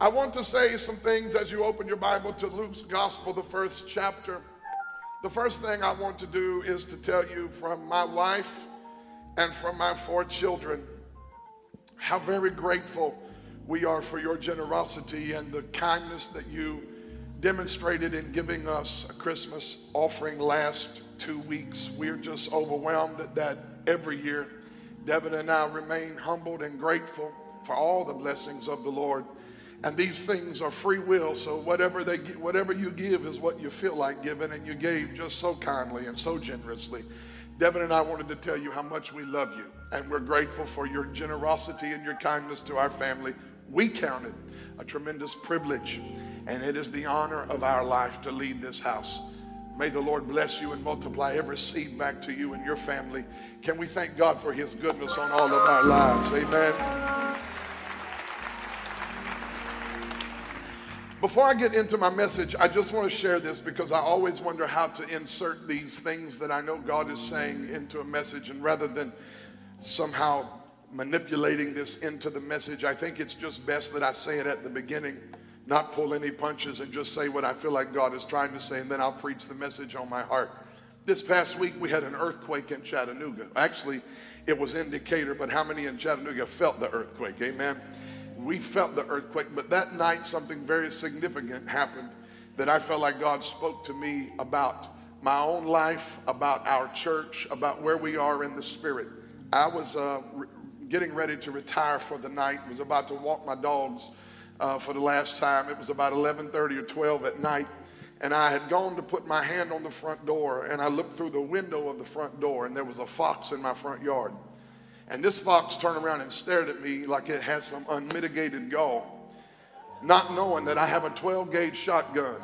I want to say some things as you open your Bible to Luke's Gospel, the first chapter. The first thing I want to do is to tell you from my wife and from my four children how very grateful we are for your generosity and the kindness that you demonstrated in giving us a Christmas offering last two weeks. We're just overwhelmed at that every year. Devin and I remain humbled and grateful for all the blessings of the Lord. And these things are free will, so whatever they whatever you give is what you feel like giving, and you gave just so kindly and so generously. Devin and I wanted to tell you how much we love you, and we're grateful for your generosity and your kindness to our family. We count it a tremendous privilege, and it is the honor of our life to lead this house. May the Lord bless you and multiply every seed back to you and your family. Can we thank God for his goodness on all of our lives? Amen. Before I get into my message, I just want to share this because I always wonder how to insert these things that I know God is saying into a message. And rather than somehow manipulating this into the message, I think it's just best that I say it at the beginning, not pull any punches and just say what I feel like God is trying to say, and then I'll preach the message on my heart. This past week, we had an earthquake in Chattanooga. Actually, it was in Decatur, but how many in Chattanooga felt the earthquake? Amen we felt the earthquake, but that night something very significant happened that I felt like God spoke to me about my own life, about our church, about where we are in the spirit. I was uh, re- getting ready to retire for the night, was about to walk my dogs uh, for the last time. It was about 11:30 or 12 at night, and I had gone to put my hand on the front door, and I looked through the window of the front door, and there was a fox in my front yard. And this fox turned around and stared at me like it had some unmitigated gall, not knowing that I have a 12 gauge shotgun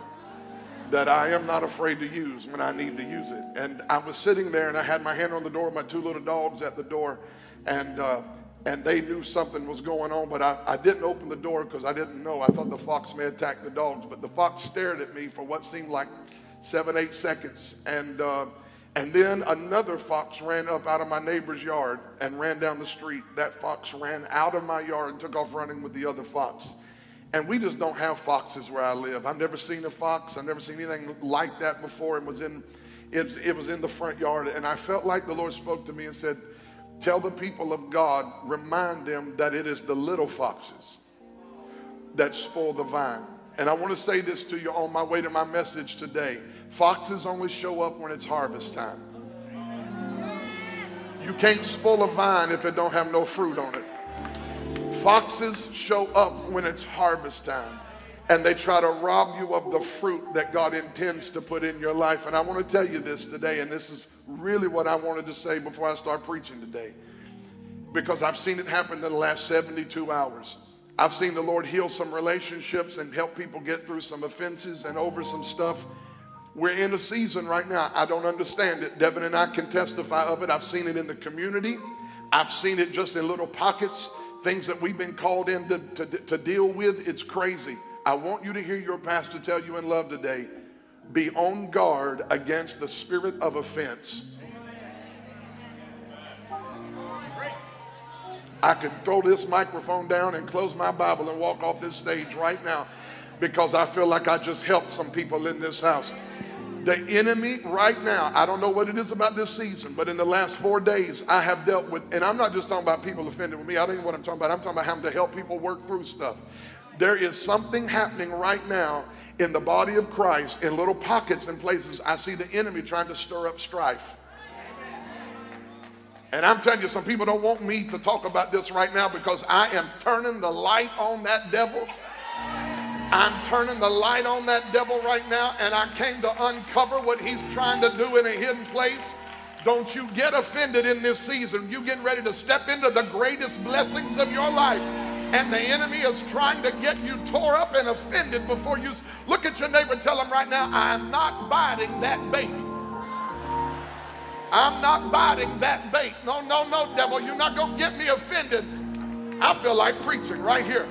that I am not afraid to use when I need to use it. And I was sitting there and I had my hand on the door, my two little dogs at the door, and uh, and they knew something was going on, but I, I didn't open the door because I didn't know. I thought the fox may attack the dogs, but the fox stared at me for what seemed like seven, eight seconds, and. Uh, and then another fox ran up out of my neighbor's yard and ran down the street. That fox ran out of my yard and took off running with the other fox. And we just don't have foxes where I live. I've never seen a fox. I've never seen anything like that before. It was in, it it was in the front yard. And I felt like the Lord spoke to me and said, Tell the people of God, remind them that it is the little foxes that spoil the vine. And I want to say this to you on my way to my message today. Foxes only show up when it's harvest time. You can't spoil a vine if it don't have no fruit on it. Foxes show up when it's harvest time and they try to rob you of the fruit that God intends to put in your life. And I want to tell you this today, and this is really what I wanted to say before I start preaching today, because I've seen it happen in the last 72 hours. I've seen the Lord heal some relationships and help people get through some offenses and over some stuff. We're in a season right now. I don't understand it. Devin and I can testify of it. I've seen it in the community. I've seen it just in little pockets, things that we've been called in to, to, to deal with. It's crazy. I want you to hear your pastor tell you in love today be on guard against the spirit of offense. I could throw this microphone down and close my Bible and walk off this stage right now because I feel like I just helped some people in this house. The enemy right now, I don't know what it is about this season, but in the last four days, I have dealt with, and I'm not just talking about people offended with me. I don't even know what I'm talking about. I'm talking about having to help people work through stuff. There is something happening right now in the body of Christ in little pockets and places. I see the enemy trying to stir up strife. And I'm telling you, some people don't want me to talk about this right now because I am turning the light on that devil. I'm turning the light on that devil right now, and I came to uncover what he's trying to do in a hidden place. Don't you get offended in this season. You getting ready to step into the greatest blessings of your life. And the enemy is trying to get you tore up and offended before you look at your neighbor. Tell him right now, I'm not biting that bait. I'm not biting that bait. No, no, no, devil. You're not going to get me offended. I feel like preaching right here.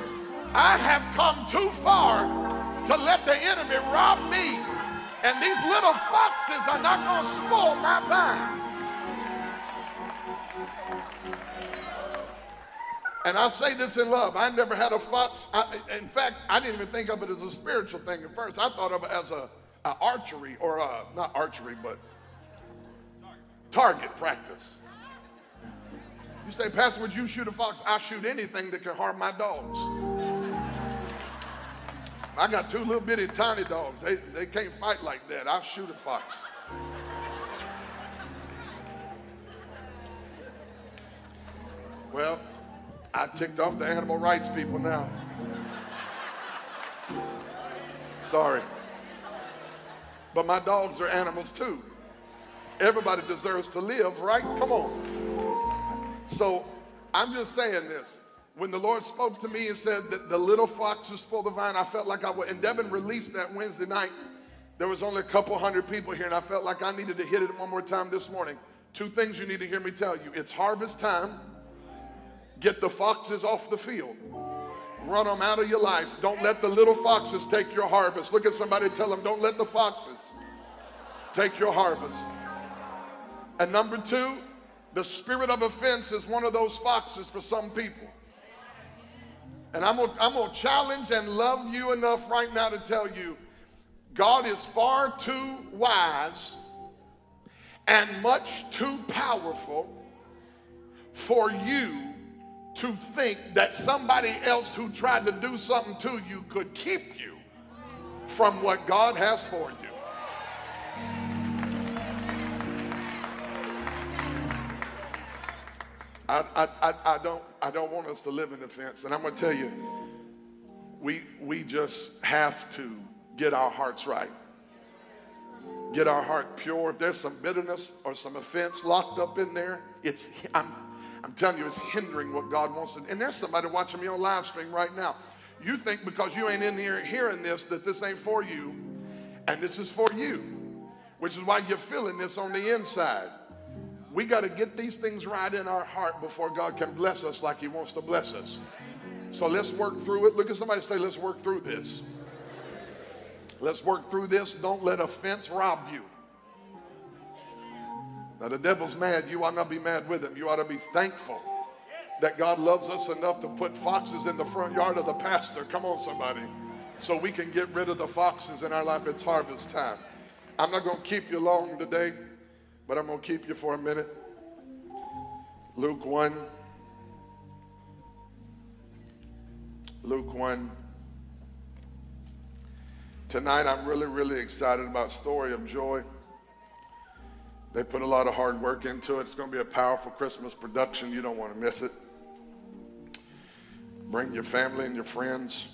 I have come too far to let the enemy rob me. And these little foxes are not going to spoil my vine. And I say this in love. I never had a fox. I, in fact, I didn't even think of it as a spiritual thing at first. I thought of it as a, a archery or a, not archery, but target practice. You say, Pastor, would you shoot a fox? I shoot anything that can harm my dogs. I got two little bitty tiny dogs. They, they can't fight like that. I'll shoot a fox. Well, I ticked off the animal rights people now. Sorry. But my dogs are animals too. Everybody deserves to live, right? Come on. So I'm just saying this. When the Lord spoke to me and said that the little foxes spoil the vine, I felt like I would. And Devin released that Wednesday night. There was only a couple hundred people here, and I felt like I needed to hit it one more time this morning. Two things you need to hear me tell you it's harvest time. Get the foxes off the field. Run them out of your life. Don't let the little foxes take your harvest. Look at somebody tell them, don't let the foxes take your harvest. And number two, the spirit of offense is one of those foxes for some people. And I'm gonna, I'm gonna challenge and love you enough right now to tell you God is far too wise and much too powerful for you to think that somebody else who tried to do something to you could keep you from what God has for you. I, I, I, don't, I don't want us to live in offense. And I'm going to tell you, we, we just have to get our hearts right. Get our heart pure. If there's some bitterness or some offense locked up in there, it's, I'm, I'm telling you, it's hindering what God wants to. And there's somebody watching me on live stream right now. You think because you ain't in here hearing this that this ain't for you, and this is for you, which is why you're feeling this on the inside. We got to get these things right in our heart before God can bless us like He wants to bless us. So let's work through it. Look at somebody say, let's work through this. Let's work through this. Don't let offense rob you. Now, the devil's mad. You ought not be mad with him. You ought to be thankful that God loves us enough to put foxes in the front yard of the pastor. Come on, somebody. So we can get rid of the foxes in our life. It's harvest time. I'm not going to keep you long today but I'm going to keep you for a minute. Luke 1. Luke 1. Tonight, I'm really, really excited about Story of Joy. They put a lot of hard work into it. It's going to be a powerful Christmas production. You don't want to miss it. Bring your family and your friends.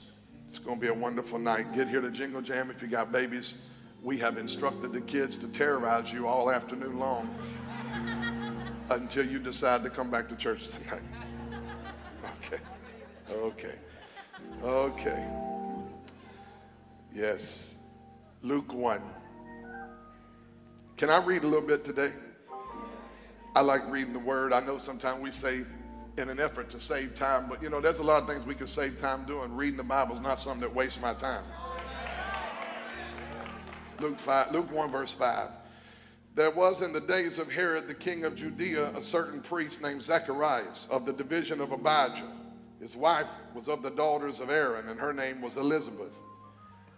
It's going to be a wonderful night. Get here to Jingle Jam if you got babies. We have instructed the kids to terrorize you all afternoon long until you decide to come back to church tonight. Okay. Okay. Okay. Yes. Luke 1. Can I read a little bit today? I like reading the word. I know sometimes we say in an effort to save time, but you know, there's a lot of things we can save time doing. Reading the Bible is not something that wastes my time. Luke 5, Luke 1, verse 5. There was in the days of Herod, the king of Judea, a certain priest named Zacharias of the division of Abijah. His wife was of the daughters of Aaron, and her name was Elizabeth.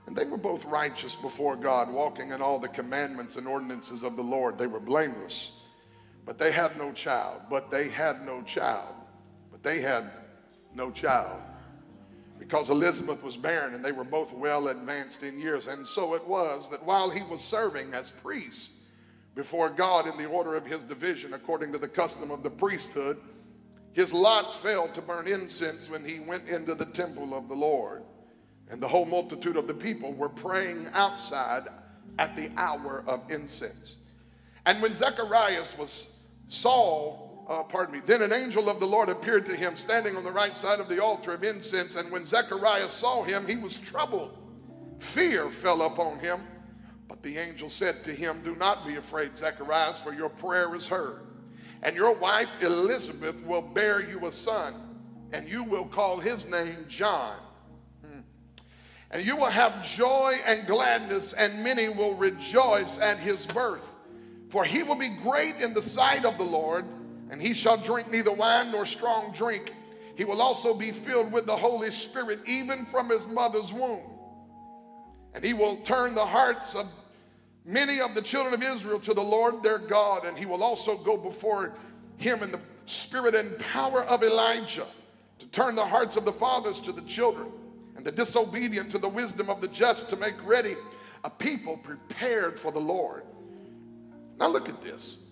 And they were both righteous before God, walking in all the commandments and ordinances of the Lord. They were blameless. But they had no child. But they had no child. But they had no child because Elizabeth was barren and they were both well advanced in years. And so it was that while he was serving as priest before God in the order of his division, according to the custom of the priesthood, his lot fell to burn incense when he went into the temple of the Lord. And the whole multitude of the people were praying outside at the hour of incense. And when Zacharias was Saul uh, pardon me, then an angel of the Lord appeared to him standing on the right side of the altar of incense. And when Zechariah saw him, he was troubled. Fear fell upon him. But the angel said to him, Do not be afraid, Zechariah, for your prayer is heard. And your wife Elizabeth will bear you a son, and you will call his name John. Hmm. And you will have joy and gladness, and many will rejoice at his birth. For he will be great in the sight of the Lord and he shall drink neither wine nor strong drink. He will also be filled with the Holy Spirit even from his mother's womb. And he will turn the hearts of many of the children of Israel to the Lord their God. And he will also go before him in the spirit and power of Elijah to turn the hearts of the fathers to the children and the disobedient to the wisdom of the just to make ready a people prepared for the Lord. Now look at this.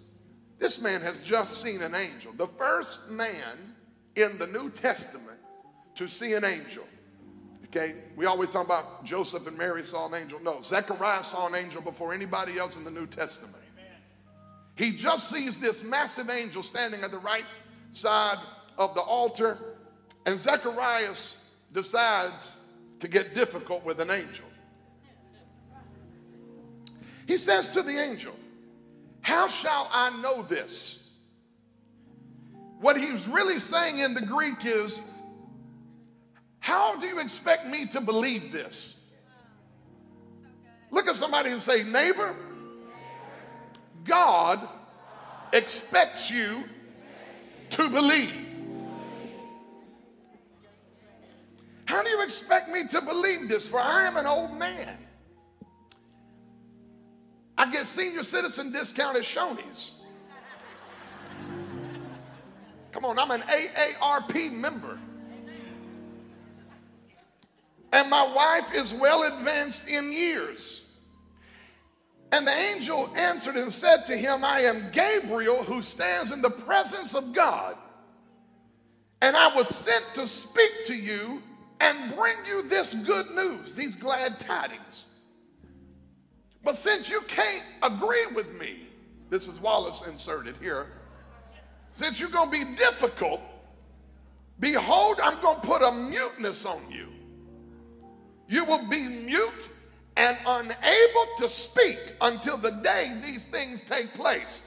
This man has just seen an angel. The first man in the New Testament to see an angel. Okay, we always talk about Joseph and Mary saw an angel. No, Zechariah saw an angel before anybody else in the New Testament. He just sees this massive angel standing at the right side of the altar, and Zechariah decides to get difficult with an angel. He says to the angel, How shall I know this? What he's really saying in the Greek is, How do you expect me to believe this? Look at somebody and say, Neighbor, God expects you to believe. How do you expect me to believe this? For I am an old man. I get senior citizen discount at Shoney's. Come on, I'm an AARP member. And my wife is well advanced in years. And the angel answered and said to him, I am Gabriel who stands in the presence of God. And I was sent to speak to you and bring you this good news, these glad tidings. But since you can't agree with me, this is Wallace inserted here, since you're going to be difficult, behold, I'm going to put a muteness on you. You will be mute and unable to speak until the day these things take place.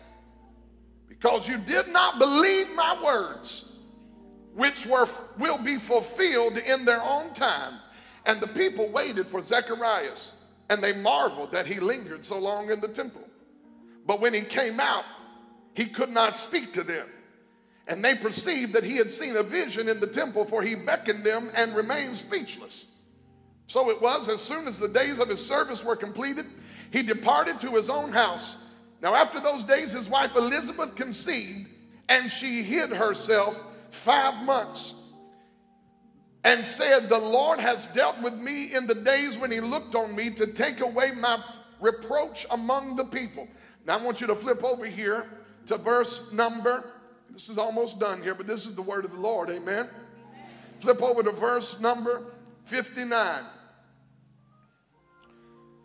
Because you did not believe my words which were, will be fulfilled in their own time. And the people waited for Zechariah, and they marveled that he lingered so long in the temple. But when he came out, he could not speak to them. And they perceived that he had seen a vision in the temple, for he beckoned them and remained speechless. So it was, as soon as the days of his service were completed, he departed to his own house. Now, after those days, his wife Elizabeth conceived, and she hid herself five months and said, The Lord has dealt with me in the days when he looked on me to take away my reproach among the people. Now I want you to flip over here to verse number, this is almost done here, but this is the word of the Lord, amen. Flip over to verse number 59.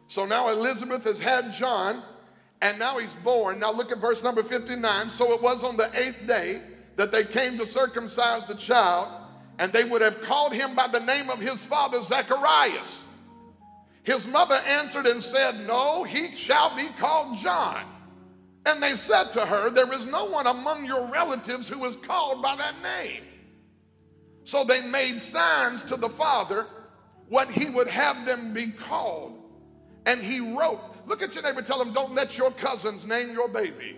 So now Elizabeth has had John, and now he's born. Now look at verse number 59. So it was on the eighth day that they came to circumcise the child, and they would have called him by the name of his father, Zacharias. His mother answered and said, No, he shall be called John. And they said to her, There is no one among your relatives who is called by that name. So they made signs to the father what he would have them be called. And he wrote, Look at your neighbor, tell him, Don't let your cousins name your baby.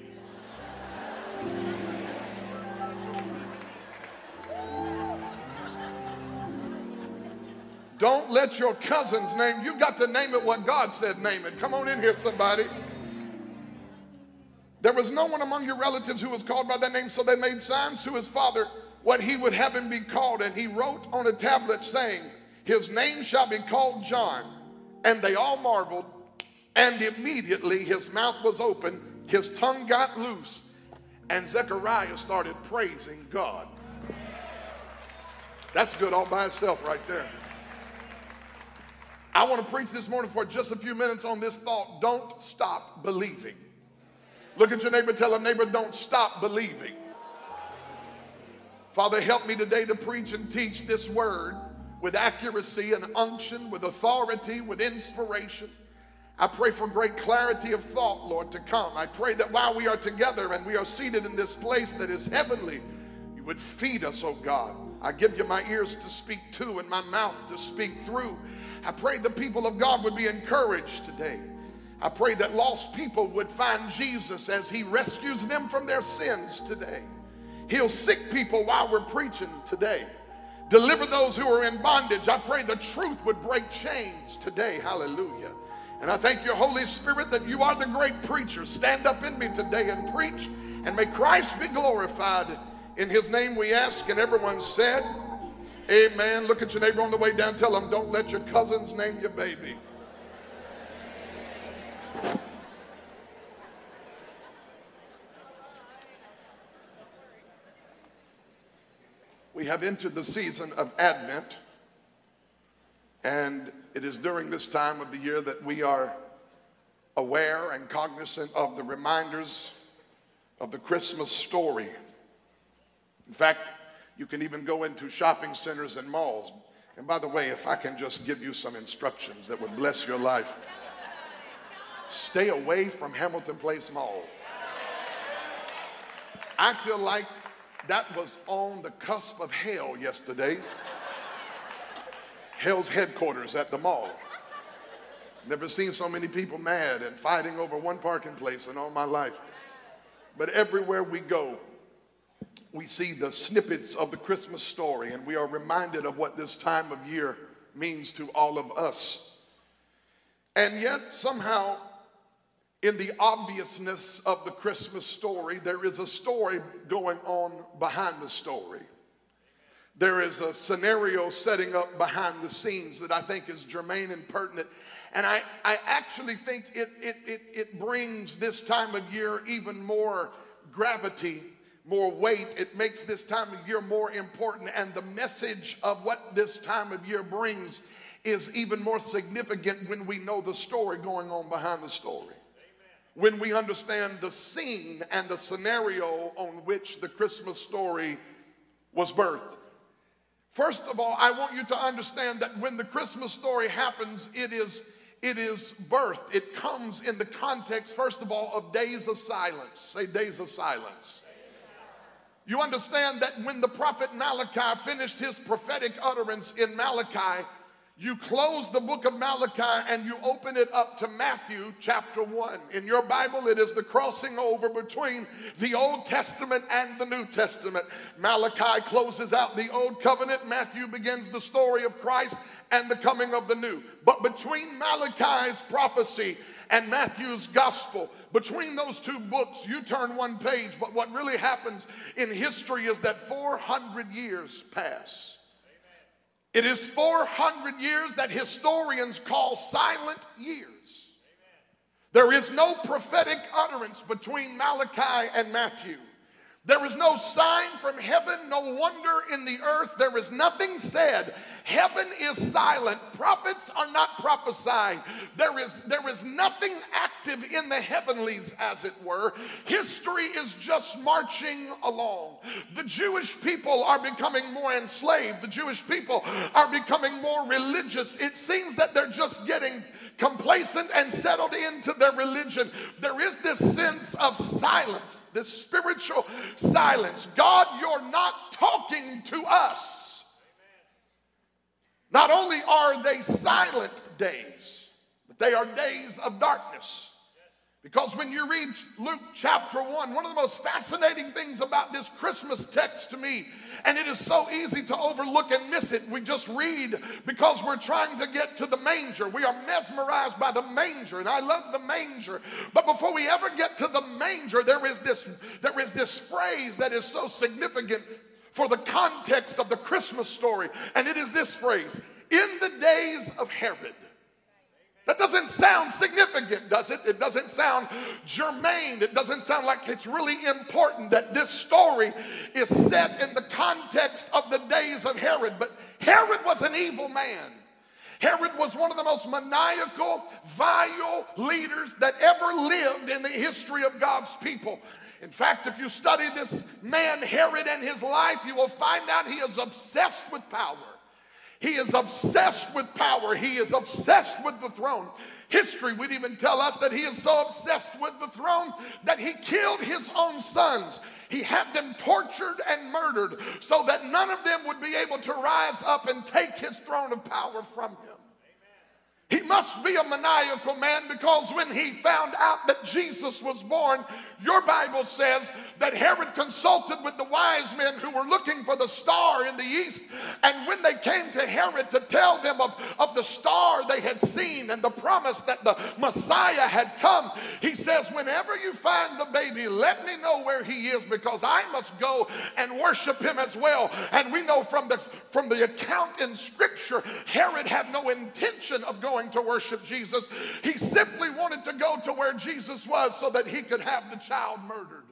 Don't let your cousin's name, You've got to name it what God said name it. Come on in here, somebody. There was no one among your relatives who was called by that name, so they made signs to his father what he would have him be called. And he wrote on a tablet saying, His name shall be called John. And they all marveled. And immediately his mouth was open, his tongue got loose, and Zechariah started praising God. That's good all by itself, right there. I want to preach this morning for just a few minutes on this thought. Don't stop believing. Look at your neighbor, tell a neighbor, don't stop believing. Father, help me today to preach and teach this word with accuracy and unction, with authority, with inspiration. I pray for great clarity of thought, Lord, to come. I pray that while we are together and we are seated in this place that is heavenly, you would feed us, oh God. I give you my ears to speak to and my mouth to speak through. I pray the people of God would be encouraged today. I pray that lost people would find Jesus as he rescues them from their sins today. Heal sick people while we're preaching today. Deliver those who are in bondage. I pray the truth would break chains today. Hallelujah. And I thank you, Holy Spirit, that you are the great preacher. Stand up in me today and preach, and may Christ be glorified. In his name we ask, and everyone said, Amen. Look at your neighbor on the way down. Tell them, don't let your cousins name your baby. We have entered the season of Advent, and it is during this time of the year that we are aware and cognizant of the reminders of the Christmas story. In fact, you can even go into shopping centers and malls. And by the way, if I can just give you some instructions that would bless your life, stay away from Hamilton Place Mall. I feel like that was on the cusp of hell yesterday. Hell's headquarters at the mall. Never seen so many people mad and fighting over one parking place in all my life. But everywhere we go, we see the snippets of the Christmas story and we are reminded of what this time of year means to all of us. And yet, somehow, in the obviousness of the Christmas story, there is a story going on behind the story. There is a scenario setting up behind the scenes that I think is germane and pertinent. And I, I actually think it, it, it, it brings this time of year even more gravity, more weight. It makes this time of year more important. And the message of what this time of year brings is even more significant when we know the story going on behind the story when we understand the scene and the scenario on which the Christmas story was birthed. First of all, I want you to understand that when the Christmas story happens, it is it is birthed. It comes in the context, first of all, of days of silence. Say days of silence. You understand that when the prophet Malachi finished his prophetic utterance in Malachi, you close the book of Malachi and you open it up to Matthew chapter 1. In your Bible, it is the crossing over between the Old Testament and the New Testament. Malachi closes out the Old Covenant, Matthew begins the story of Christ and the coming of the New. But between Malachi's prophecy and Matthew's gospel, between those two books, you turn one page, but what really happens in history is that 400 years pass. It is 400 years that historians call silent years. There is no prophetic utterance between Malachi and Matthew. There is no sign from heaven, no wonder in the earth. There is nothing said. Heaven is silent. Prophets are not prophesying. There is, there is nothing active in the heavenlies, as it were. History is just marching along. The Jewish people are becoming more enslaved. The Jewish people are becoming more religious. It seems that they're just getting complacent and settled into their religion. There is this sense of silence, this spiritual silence. God, you're not talking to us. Not only are they silent days, but they are days of darkness. Because when you read Luke chapter 1, one of the most fascinating things about this Christmas text to me, and it is so easy to overlook and miss it, we just read because we're trying to get to the manger. We are mesmerized by the manger, and I love the manger. But before we ever get to the manger, there is this, there is this phrase that is so significant for the context of the Christmas story, and it is this phrase In the days of Herod. That doesn't sound significant, does it? It doesn't sound germane. It doesn't sound like it's really important that this story is set in the context of the days of Herod. But Herod was an evil man. Herod was one of the most maniacal, vile leaders that ever lived in the history of God's people. In fact, if you study this man, Herod, and his life, you will find out he is obsessed with power. He is obsessed with power. He is obsessed with the throne. History would even tell us that he is so obsessed with the throne that he killed his own sons. He had them tortured and murdered so that none of them would be able to rise up and take his throne of power from him. He must be a maniacal man because when he found out that Jesus was born, your Bible says that Herod consulted with the wise men who were looking for the star in the east. And when they came to Herod to tell them of, of the star they had seen and the promise that the Messiah had come, he says, Whenever you find the baby, let me know where he is because I must go and worship him as well. And we know from the, from the account in Scripture, Herod had no intention of going to worship Jesus. He simply wanted to go to where Jesus was so that he could have the child murdered.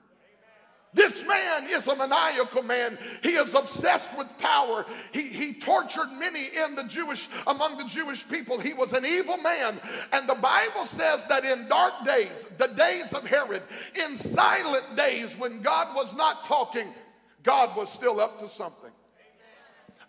This man is a maniacal man. He is obsessed with power. He, he tortured many in the Jewish, among the Jewish people. He was an evil man. And the Bible says that in dark days, the days of Herod, in silent days when God was not talking, God was still up to something.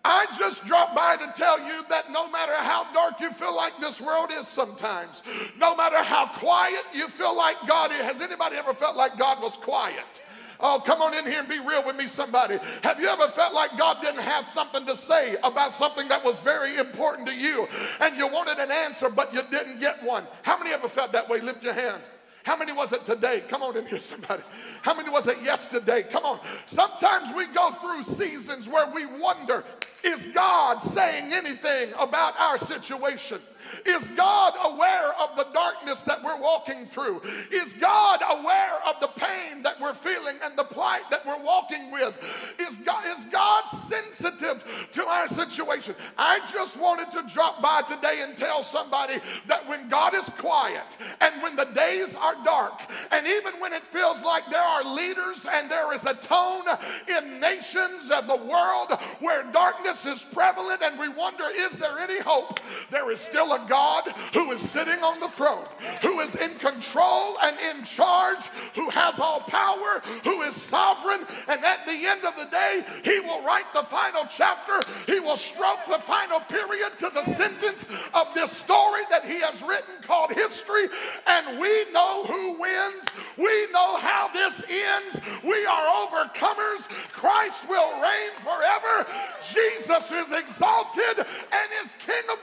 I just dropped by to tell you that no matter how dark you feel like this world is sometimes, no matter how quiet you feel like God is, has anybody ever felt like God was quiet? Oh, come on in here and be real with me, somebody. Have you ever felt like God didn't have something to say about something that was very important to you and you wanted an answer, but you didn't get one? How many ever felt that way? Lift your hand. How many was it today? Come on in here, somebody. How many was it yesterday? Come on. Sometimes we go through seasons where we wonder is God saying anything about our situation? Is God aware of the darkness that we're walking through? Is God aware of the pain that we're feeling and the plight that we're walking with? Is God, is God sensitive to our situation? I just wanted to drop by today and tell somebody that when God is quiet and when the days are dark, and even when it feels like there are leaders and there is a tone in nations of the world where darkness is prevalent and we wonder, is there any hope? There is still a God who is sitting on the throne, who is in control and in charge, who has all power, who is sovereign. And at the end of the day, he will write the final chapter. He will stroke the final period to the sentence of this story that he has written called history. And we know who wins. We know how this ends. We are overcomers. Christ will reign forever. Jesus is exalted and is King of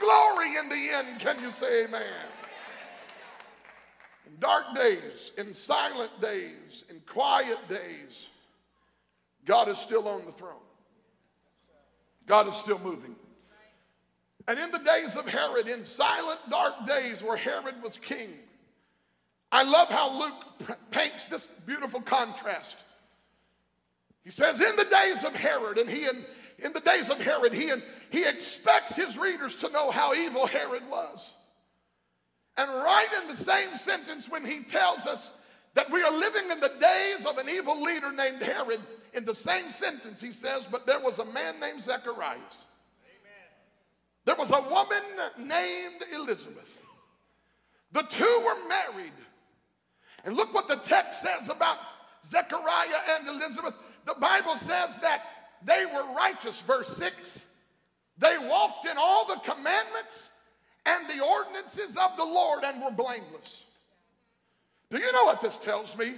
Can you say amen? In dark days, in silent days, in quiet days, God is still on the throne. God is still moving. And in the days of Herod, in silent, dark days where Herod was king, I love how Luke paints this beautiful contrast. He says, In the days of Herod, and he in, in the days of Herod, he, he expects his readers to know how evil Herod was. And right in the same sentence, when he tells us that we are living in the days of an evil leader named Herod, in the same sentence, he says, But there was a man named Zacharias. There was a woman named Elizabeth. The two were married. And look what the text says about Zechariah and Elizabeth. The Bible says that they were righteous, verse 6. They walked in all the commandments and the ordinances of the Lord and were blameless. Do you know what this tells me?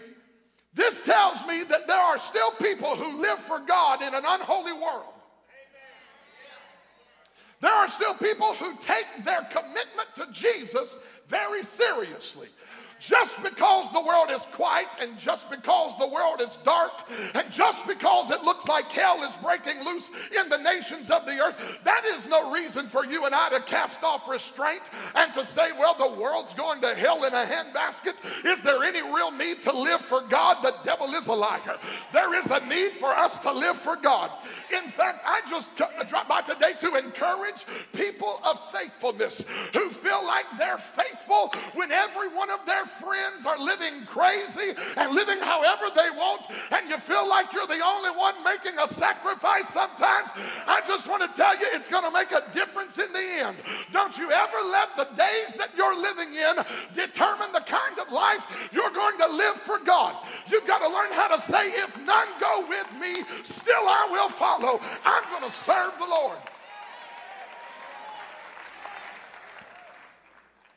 This tells me that there are still people who live for God in an unholy world. There are still people who take their commitment to Jesus very seriously. Just because the world is quiet and just because the world is dark and just because it looks like hell is breaking loose in the nations of the earth, that is no reason for you and I to cast off restraint and to say, well, the world's going to hell in a handbasket. Is there any real need to live for God? The devil is a liar. There is a need for us to live for God. In fact, I just dropped by today to encourage people of faithfulness who feel like they're faithful when every one of their friends are living crazy and living however they want, and you feel like you're the only one making a sacrifice sometimes, I just want to tell you it's going to make a difference in the end. Don't you ever let the days that you're living in determine the kind of life you're going to live for God. You've got to learn how to say, if none go with me, still I will follow. I'm going to serve the Lord.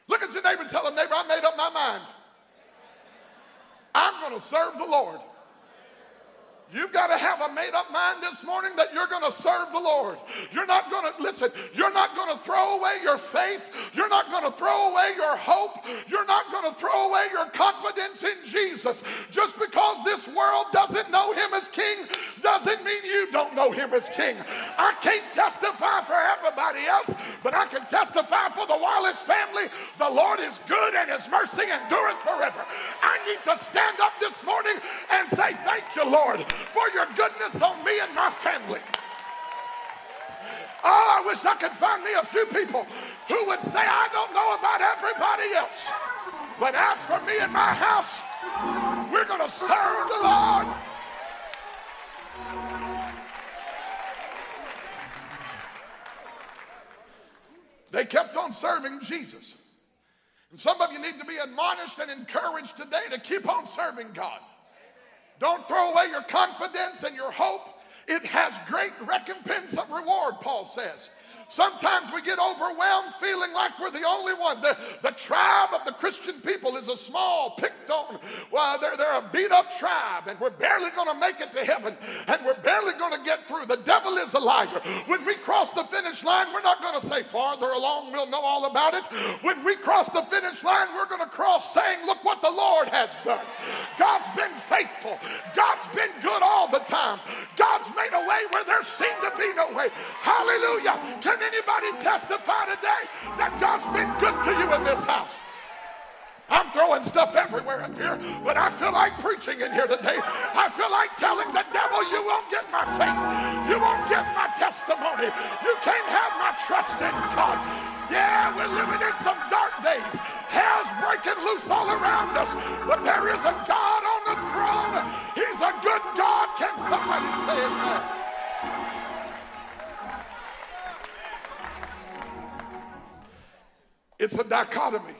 Look at your neighbor and tell him, neighbor, I made up my mind. I'm going to serve the Lord. You've got to have a made up mind this morning that you're going to serve the Lord. You're not going to, listen, you're not going to throw away your faith. You're not going to throw away your hope. You're not going to throw away your confidence in Jesus. Just because this world doesn't know him as king doesn't mean you don't know him as king. I can't testify for everybody else, but I can testify for the Wallace family. The Lord is good and his mercy endureth forever. I need to stand up this morning and say, Thank you, Lord, for your goodness on me and my family. Oh, I wish I could find me a few people who would say, I don't know about everybody else, but as for me and my house, we're going to serve the Lord. They kept on serving Jesus. And some of you need to be admonished and encouraged today to keep on serving God. Don't throw away your confidence and your hope. It has great recompense of reward, Paul says. Sometimes we get overwhelmed feeling like we're the only ones. The, the tribe of the Christian people is a small, picked on, well, they're, they're a beat up tribe, and we're barely going to make it to heaven, and we're barely going to get through. The devil is a liar. When we cross the finish line, we're not going to say farther along, we'll know all about it. When we cross the finish line, we're going to cross saying, Look what the Lord has done. God's been faithful, God's been good all the time. God's made a way where there seemed to be no way. Hallelujah. Can can anybody testify today that God's been good to you in this house? I'm throwing stuff everywhere up here, but I feel like preaching in here today. I feel like telling the devil, you won't get my faith. You won't get my testimony. You can't have my trust in God. Yeah, we're living in some dark days. Hell's breaking loose all around us, but there is a God It's a dichotomy,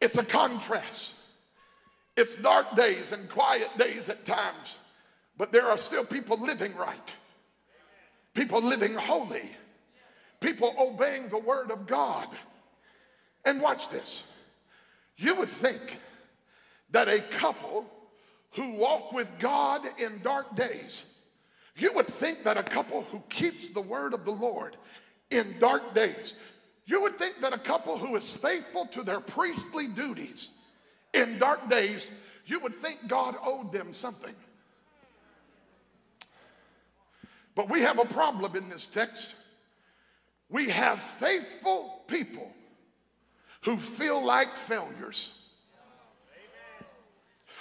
it's a contrast. It's dark days and quiet days at times, but there are still people living right, people living holy, people obeying the word of God. And watch this. You would think that a couple who walk with God in dark days, you would think that a couple who keeps the word of the Lord in dark days, you would think that a couple who is faithful to their priestly duties in dark days, you would think God owed them something. But we have a problem in this text. We have faithful people who feel like failures.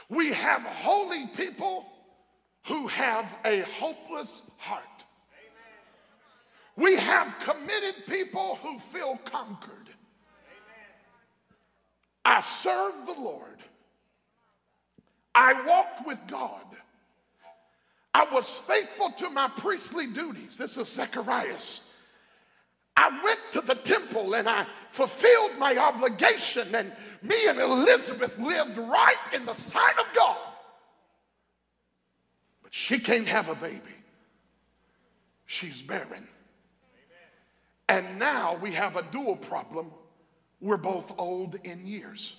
We have holy people who have a hopeless heart. We have committed people who feel conquered. I served the Lord. I walked with God. I was faithful to my priestly duties. This is Zacharias. I went to the temple and I fulfilled my obligation, and me and Elizabeth lived right in the sight of God. But she can't have a baby, she's barren. And now we have a dual problem. We're both old in years.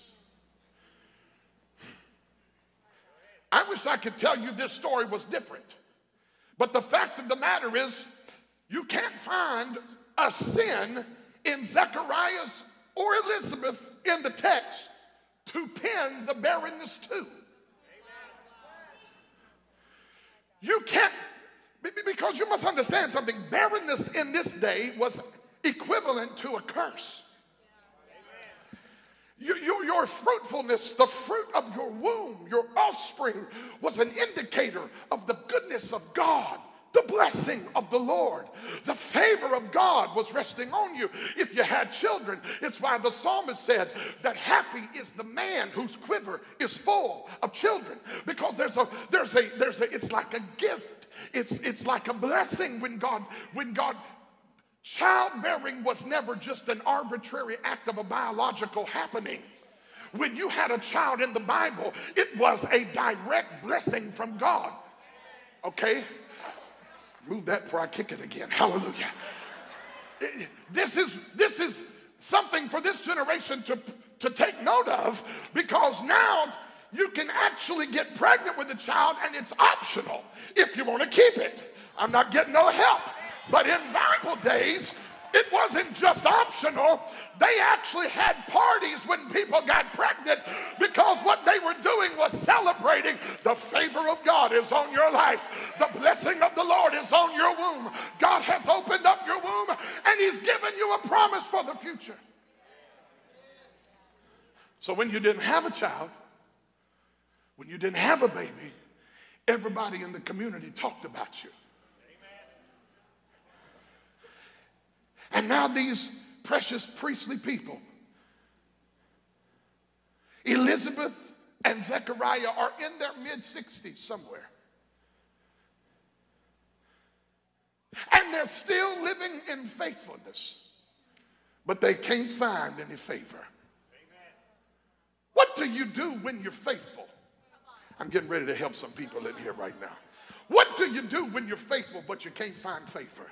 I wish I could tell you this story was different. But the fact of the matter is, you can't find a sin in Zechariah's or Elizabeth in the text to pin the barrenness to. You can't because you must understand something. Barrenness in this day was equivalent to a curse. Your, fruitfulness, the fruit of your womb, your offspring, was an indicator of the goodness of God, the blessing of the Lord. The favor of God was resting on you if you had children. It's why the psalmist said that happy is the man whose quiver is full of children because there's a, there's a, there's a, it's like a gift it's, it's like a blessing when God, when God, childbearing was never just an arbitrary act of a biological happening. When you had a child in the Bible, it was a direct blessing from God. Okay? Move that before I kick it again. Hallelujah. This is, this is something for this generation to, to take note of because now you can actually get pregnant with a child and it's optional if you want to keep it. I'm not getting no help. But in Bible days, it wasn't just optional. They actually had parties when people got pregnant because what they were doing was celebrating the favor of God is on your life. The blessing of the Lord is on your womb. God has opened up your womb and He's given you a promise for the future. So when you didn't have a child, when you didn't have a baby, everybody in the community talked about you. And now these precious priestly people, Elizabeth and Zechariah, are in their mid 60s somewhere. And they're still living in faithfulness, but they can't find any favor. What do you do when you're faithful? I'm getting ready to help some people in here right now. What do you do when you're faithful but you can't find favor?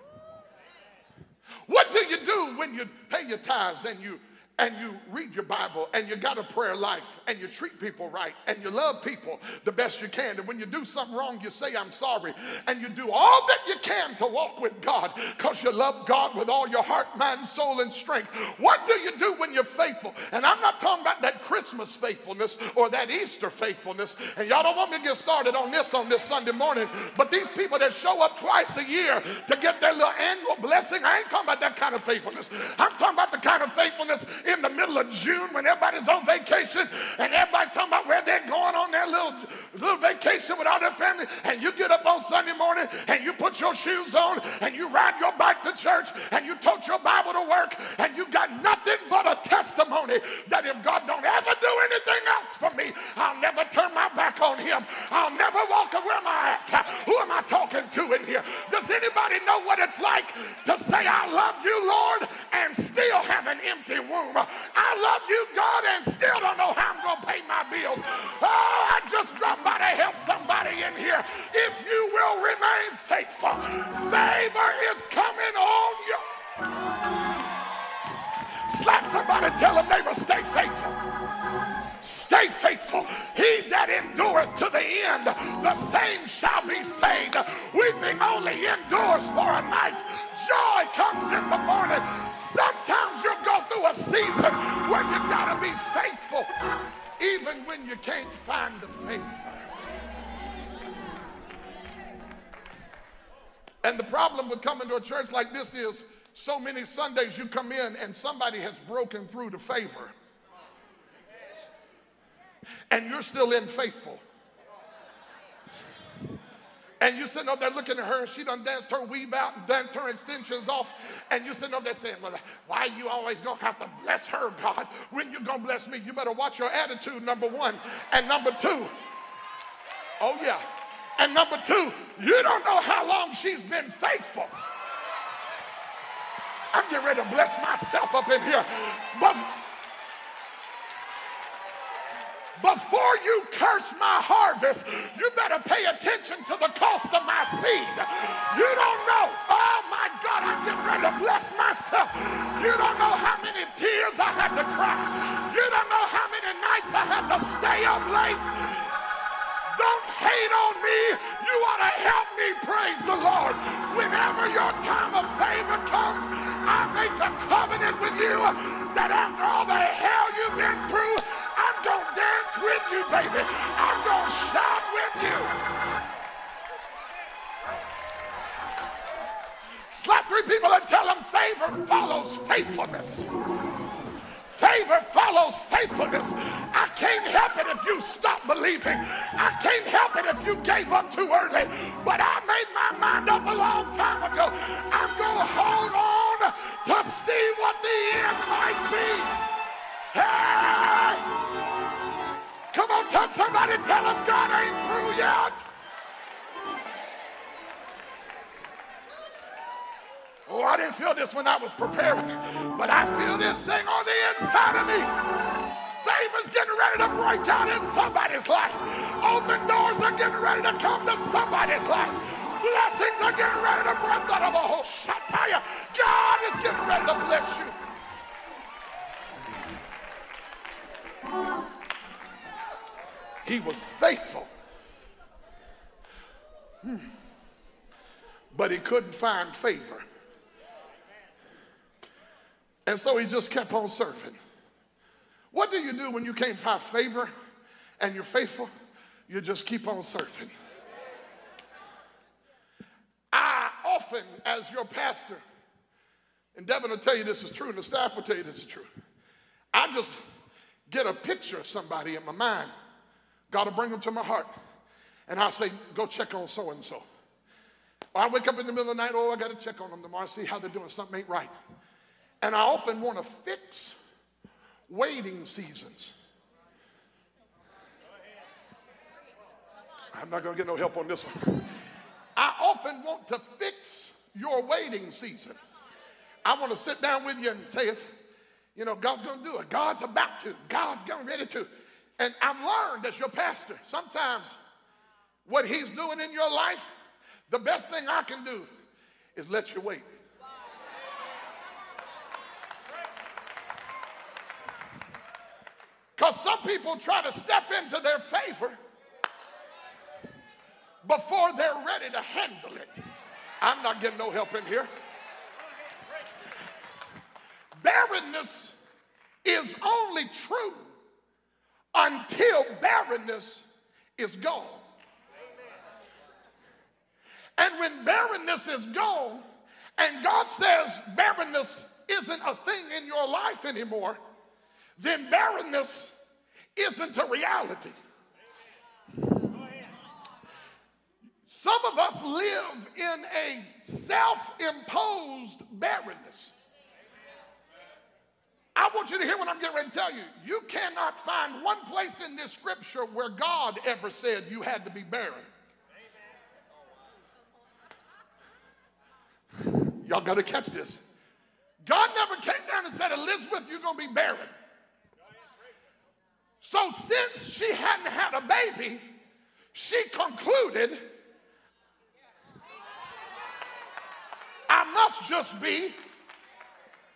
What do you do when you pay your tithes and you and you read your Bible and you got a prayer life and you treat people right and you love people the best you can. And when you do something wrong, you say, I'm sorry. And you do all that you can to walk with God because you love God with all your heart, mind, soul, and strength. What do you do when you're faithful? And I'm not talking about that Christmas faithfulness or that Easter faithfulness. And y'all don't want me to get started on this on this Sunday morning. But these people that show up twice a year to get their little annual blessing, I ain't talking about that kind of faithfulness. I'm talking about the kind of faithfulness in the middle of June when everybody's on vacation and everybody's talking about where they're going on their little, little vacation with all their family, and you get up on Sunday morning and you put your shoes on and you ride your bike to church and you tote your Bible to work and you got nothing but a testimony that if God don't ever do anything else for me, I'll never turn my back on him. I'll never walk away. Where am I at? Who am I talking to in here? Does anybody know what it's like to say, I love you, Lord, and still have an empty womb? I love you, God, and still don't know how I'm going to pay my bills. Oh, I just dropped by to help somebody in here. If you will remain faithful, favor is coming on you. Slap somebody, tell them neighbor, stay faithful. Stay faithful. He that endureth to the end, the same shall be saved. Weeping only endures for a night. Joy comes in the morning. Sometimes you'll go through a season where you gotta be faithful, even when you can't find the favor. And the problem with coming to a church like this is so many Sundays you come in and somebody has broken through the favor. And you're still unfaithful. And you sitting up there looking at her, and she done danced her weave out and danced her extensions off. And you sitting up there saying, Well, why you always gonna have to bless her, God? When you gonna bless me? You better watch your attitude, number one. And number two, oh yeah. And number two, you don't know how long she's been faithful. I'm getting ready to bless myself up in here. But before you curse my harvest, you better pay attention to the cost of my seed. You don't know. Oh my God, I'm getting ready to bless myself. You don't know how many tears I had to cry. You don't know how many nights I had to stay up late. Don't hate on me. You ought to help me praise the Lord. Whenever your time of favor comes, I make a covenant with you that after all the hell you've been through, dance with you, baby. I'm going to shout with you. Slap three people and tell them favor follows faithfulness. Favor follows faithfulness. I can't help it if you stop believing. I can't help it if you gave up too early. But I made my mind up a long time ago. I'm going to hold on to see what the end might be. Hey! Come on, touch somebody, tell them God ain't through yet. Oh, I didn't feel this when I was preparing, but I feel this thing on the inside of me. Favor's getting ready to break out in somebody's life. Open doors are getting ready to come to somebody's life. Blessings are getting ready to break out of a whole shataya. God is getting ready to bless you. He was faithful. Hmm. But he couldn't find favor. And so he just kept on serving. What do you do when you can't find favor and you're faithful? You just keep on serving. I often, as your pastor, and Devin will tell you this is true, and the staff will tell you this is true. I just get a picture of somebody in my mind. God will bring them to my heart. And I'll say, go check on so and so. I wake up in the middle of the night, oh, I got to check on them tomorrow, see how they're doing. Something ain't right. And I often want to fix waiting seasons. I'm not going to get no help on this one. I often want to fix your waiting season. I want to sit down with you and say, you know, God's going to do it. God's about to. God's getting ready to. And I've learned as your pastor, sometimes what he's doing in your life, the best thing I can do is let you wait. Because some people try to step into their favor before they're ready to handle it. I'm not getting no help in here. Barrenness is only true until barrenness is gone. And when barrenness is gone, and God says barrenness isn't a thing in your life anymore, then barrenness isn't a reality. Some of us live in a self imposed barrenness. I want you to hear what I'm getting ready to tell you. You cannot find one place in this scripture where God ever said you had to be barren. Y'all got to catch this. God never came down and said, Elizabeth, you're going to be barren. So, since she hadn't had a baby, she concluded, I must just be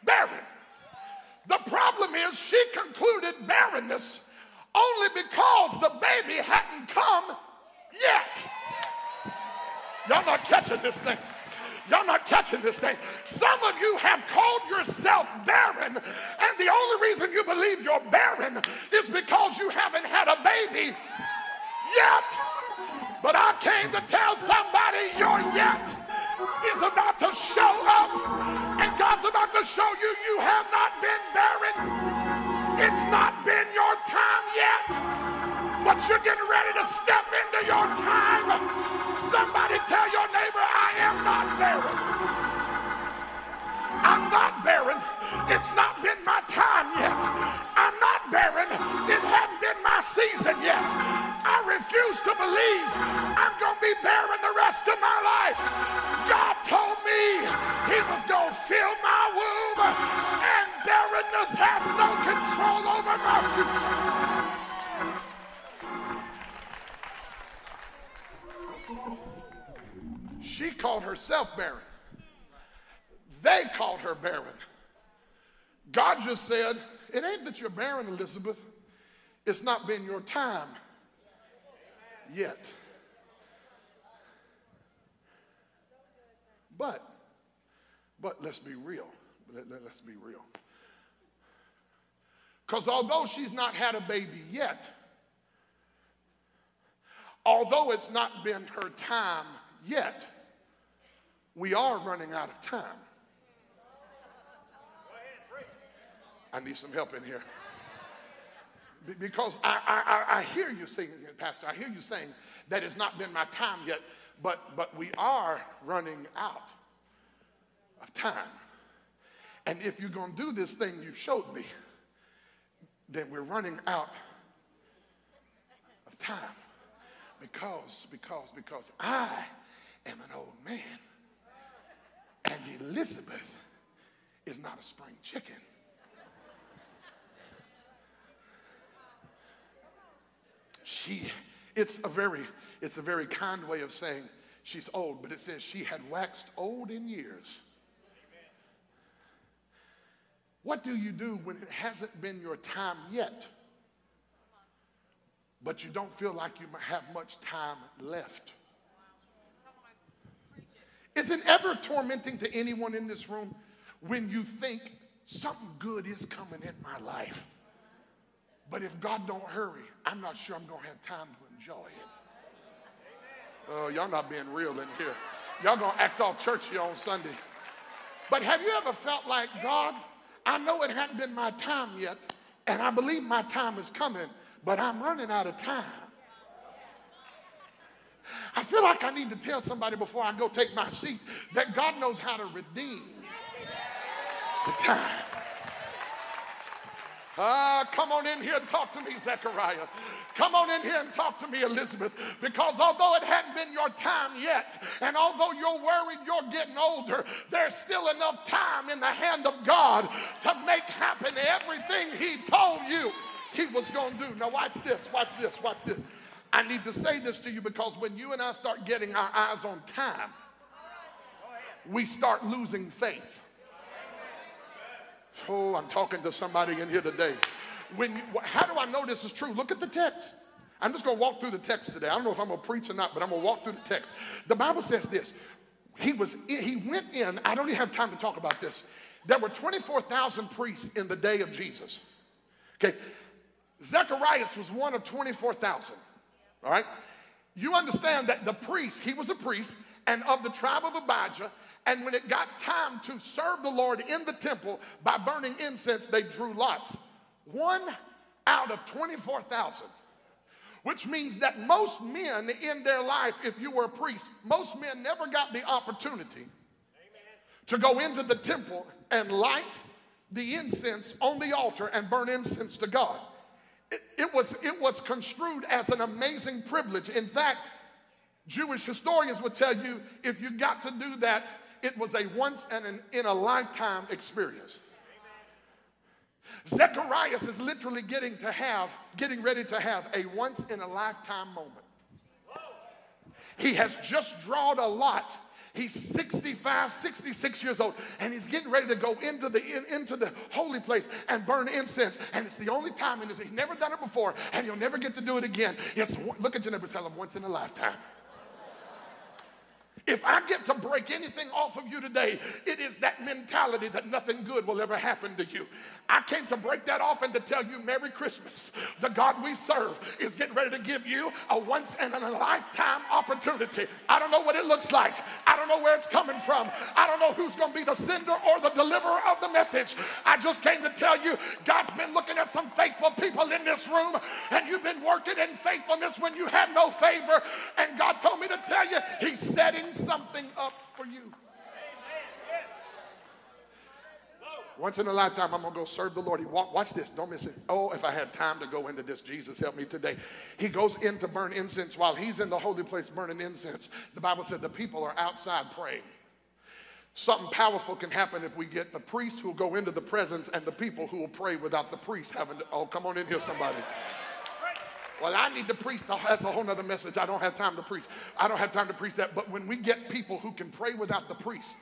barren. The problem is, she concluded barrenness only because the baby hadn't come yet. Y'all not catching this thing. Y'all not catching this thing. Some of you have called yourself barren, and the only reason you believe you're barren is because you haven't had a baby yet. But I came to tell somebody your yet is about to show up, and God's about to show you you have not been barren. It's not been your time yet but you're getting ready to step into your time. Somebody tell your neighbor, I am not barren. I'm not barren. It's not been my time yet. I'm not barren. It hadn't been my season yet. I refuse to believe I'm going to be barren the rest of my life. God told me was going to fill my womb and barrenness has no control over my future. She called herself barren. They called her barren. God just said, It ain't that you're barren, Elizabeth. It's not been your time yet. But, but let's be real. Let, let, let's be real. Because although she's not had a baby yet, although it's not been her time yet, we are running out of time. I need some help in here. Because I, I, I hear you saying, Pastor, I hear you saying that it's not been my time yet, but, but we are running out of time. And if you're going to do this thing you showed me, then we're running out of time. Because, because, because I am an old man. And Elizabeth is not a spring chicken. She, it's a very, it's a very kind way of saying she's old, but it says she had waxed old in years. What do you do when it hasn't been your time yet, but you don't feel like you have much time left. Is it ever tormenting to anyone in this room when you think something good is coming in my life? But if God don't hurry, I'm not sure I'm going to have time to enjoy it. Oh, y'all not being real in here. Y'all going to act all churchy on Sunday. But have you ever felt like, God, I know it hadn't been my time yet, and I believe my time is coming, but I'm running out of time. I feel like I need to tell somebody before I go take my seat that God knows how to redeem the time. Ah, come on in here and talk to me, Zechariah. Come on in here and talk to me, Elizabeth. Because although it hadn't been your time yet, and although you're worried you're getting older, there's still enough time in the hand of God to make happen everything He told you He was going to do. Now, watch this, watch this, watch this. I need to say this to you because when you and I start getting our eyes on time, we start losing faith. Oh, I'm talking to somebody in here today. When you, how do I know this is true? Look at the text. I'm just going to walk through the text today. I don't know if I'm going to preach or not, but I'm going to walk through the text. The Bible says this. He was he went in, I don't even have time to talk about this. There were 24,000 priests in the day of Jesus. Okay. Zacharias was one of 24,000. All right? You understand that the priest, he was a priest, and of the tribe of Abijah, and when it got time to serve the Lord in the temple by burning incense, they drew lots. One out of 24,000, which means that most men in their life, if you were a priest, most men never got the opportunity Amen. to go into the temple and light the incense on the altar and burn incense to God. It, it, was, it was construed as an amazing privilege. In fact, Jewish historians would tell you if you got to do that, it was a once and an, in a lifetime experience. Zechariah is literally getting to have, getting ready to have a once in a lifetime moment. He has just drawn a lot He's 65, 66 years old, and he's getting ready to go into the, in, into the holy place and burn incense. And it's the only time his, he's never done it before, and he'll never get to do it again. Yes, look at your neighbor, tell him once in a lifetime. If I get to break anything off of you today, it is that mentality that nothing good will ever happen to you. I came to break that off and to tell you Merry Christmas. The God we serve is getting ready to give you a once in a lifetime opportunity. I don't know what it looks like. I don't know where it's coming from. I don't know who's going to be the sender or the deliverer of the message. I just came to tell you God's been looking at some faithful people in this room, and you've been working in faithfulness when you had no favor. And God told me to tell you, He's setting something up for you. Once in a lifetime, I'm going to go serve the Lord. He walk, watch this. Don't miss it. Oh, if I had time to go into this, Jesus help me today. He goes in to burn incense while he's in the holy place burning incense. The Bible said the people are outside praying. Something powerful can happen if we get the priest who will go into the presence and the people who will pray without the priest having to. Oh, come on in here, somebody. Well, I need to preach. That's a whole other message. I don't have time to preach. I don't have time to preach that. But when we get people who can pray without the priest,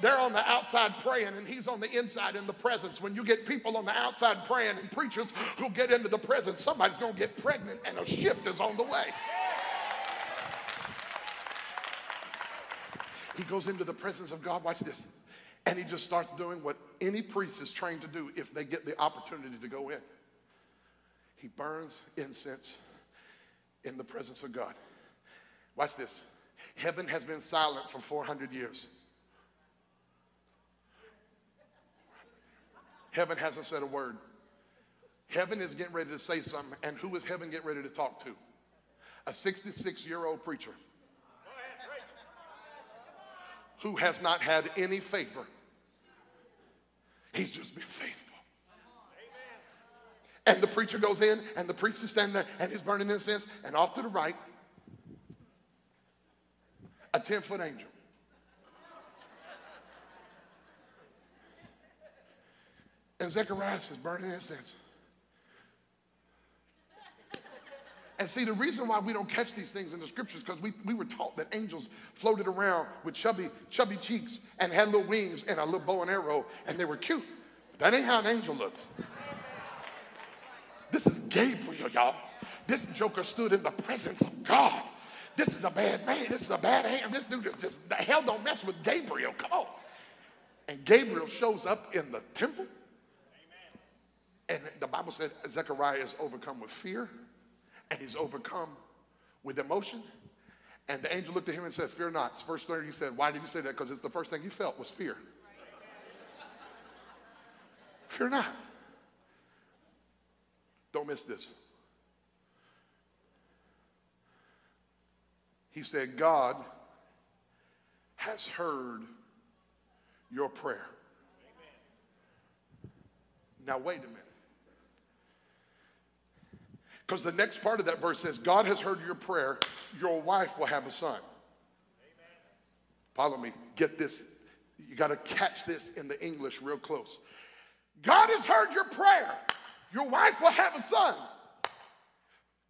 they're on the outside praying and he's on the inside in the presence. When you get people on the outside praying and preachers who get into the presence, somebody's going to get pregnant and a shift is on the way. He goes into the presence of God. Watch this. And he just starts doing what any priest is trained to do if they get the opportunity to go in. He burns incense in the presence of God. Watch this. Heaven has been silent for 400 years. Heaven hasn't said a word. Heaven is getting ready to say something, and who is heaven getting ready to talk to? A 66 year old preacher who has not had any favor. He's just been faithful. And the preacher goes in, and the priest is standing there, and he's burning incense, and off to the right, a 10 foot angel. And Zechariah is burning incense. And see, the reason why we don't catch these things in the scriptures because we, we were taught that angels floated around with chubby, chubby cheeks and had little wings and a little bow and arrow, and they were cute. But that ain't how an angel looks. Gabriel, y'all. This joker stood in the presence of God. This is a bad man. This is a bad hand. This dude is just, the hell don't mess with Gabriel. Come on. And Gabriel shows up in the temple. And the Bible said Zechariah is overcome with fear and he's overcome with emotion. And the angel looked at him and said, Fear not. Verse 30, he said, Why did you say that? Because it's the first thing he felt was fear. Fear not. Don't miss this. He said, God has heard your prayer. Now, wait a minute. Because the next part of that verse says, God has heard your prayer, your wife will have a son. Amen. Follow me. Get this. You got to catch this in the English real close. God has heard your prayer, your wife will have a son.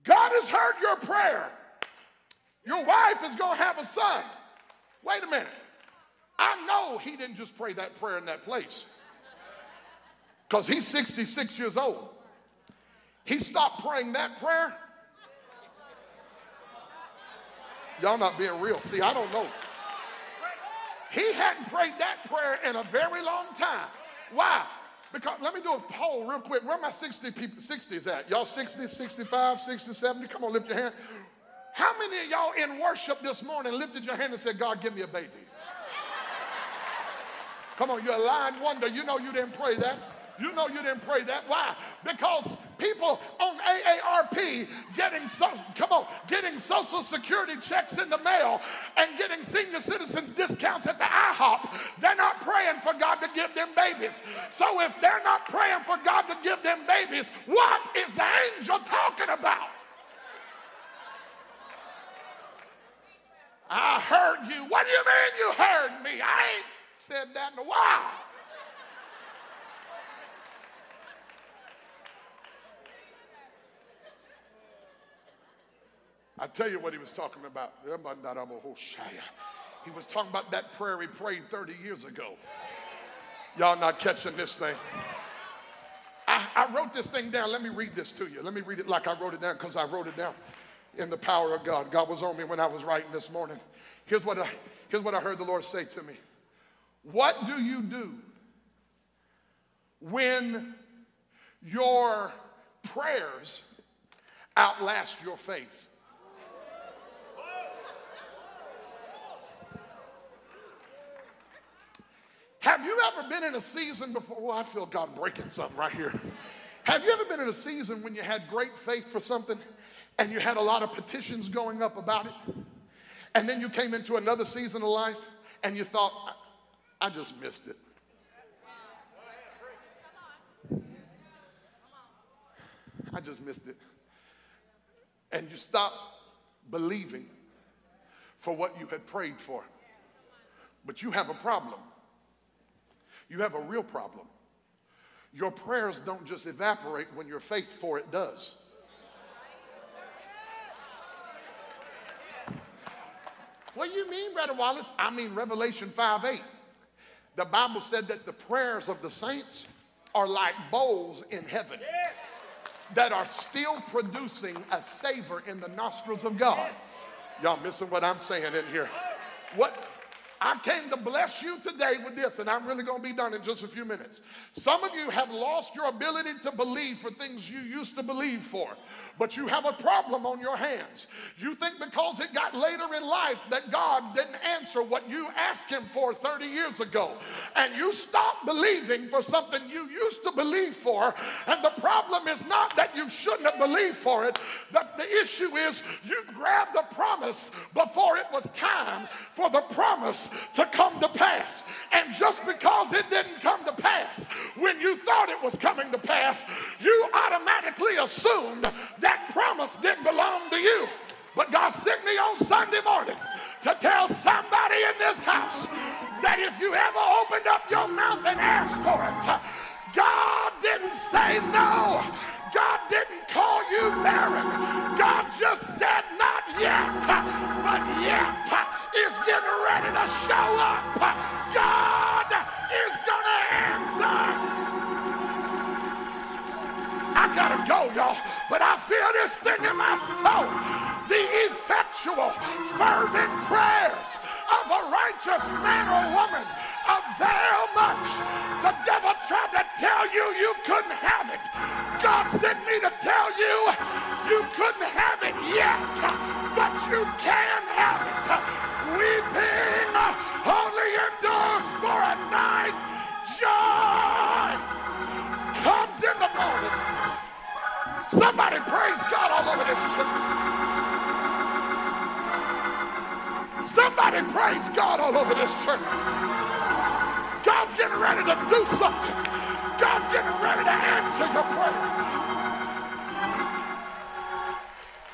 God has heard your prayer, your wife is going to have a son. Wait a minute. I know he didn't just pray that prayer in that place because he's 66 years old. He stopped praying that prayer. Y'all not being real. See, I don't know. He hadn't prayed that prayer in a very long time. Why? Because let me do a poll real quick. Where my 60 people 60s at? Y'all 60, 65, 60, 70? Come on, lift your hand. How many of y'all in worship this morning lifted your hand and said, God, give me a baby? Come on, you're a lying wonder. You know you didn't pray that. You know you didn't pray that. Why? Because people on AARP getting so come on, getting social security checks in the mail and getting senior citizens discounts at the IHOP, they're not praying for God to give them babies. So if they're not praying for God to give them babies, what is the angel talking about? I heard you. What do you mean you heard me? I ain't said that in a while. I tell you what he was talking about. He was talking about that prayer he prayed 30 years ago. Y'all not catching this thing. I, I, wrote this thing down. Let me read this to you. Let me read it like I wrote it down because I wrote it down in the power of God. God was on me when I was writing this morning. Here's what I, here's what I heard the Lord say to me What do you do when your prayers outlast your faith? Have you ever been in a season before? Well, I feel God breaking something right here. Have you ever been in a season when you had great faith for something and you had a lot of petitions going up about it? And then you came into another season of life and you thought, I, I just missed it. I just missed it. And you stopped believing for what you had prayed for. But you have a problem you have a real problem. Your prayers don't just evaporate when your faith for it does. What do you mean, Brother Wallace? I mean Revelation 5 8. The Bible said that the prayers of the saints are like bowls in heaven that are still producing a savor in the nostrils of God. Y'all missing what I'm saying in here. What I came to bless you today with this, and I'm really going to be done in just a few minutes. Some of you have lost your ability to believe for things you used to believe for, but you have a problem on your hands. You think because it got later in life that God didn't answer what you asked Him for 30 years ago, and you stopped believing for something you used to believe for. And the problem is not that you shouldn't have believed for it, that the issue is you grabbed a promise before it was time for the promise to come to pass. And just because it didn't come to pass when you thought it was coming to pass, you automatically assumed that promise didn't belong to you. But God sent me on Sunday morning to tell somebody in this house that if you ever opened up your mouth and asked for it, God didn't say no. God didn't call you barren. God just said not yet, but yet is getting ready to show up. God is going to answer. I got to go y'all, but I feel this thing in my soul. The effectual, fervent prayers of a righteous man or woman avail much. The devil tried to tell you you couldn't have it. God sent me to tell you you couldn't have it yet, but you can have it. Weeping only endures for a night. Joy Somebody praise God all over this church. Somebody praise God all over this church. God's getting ready to do something. God's getting ready to answer your prayer.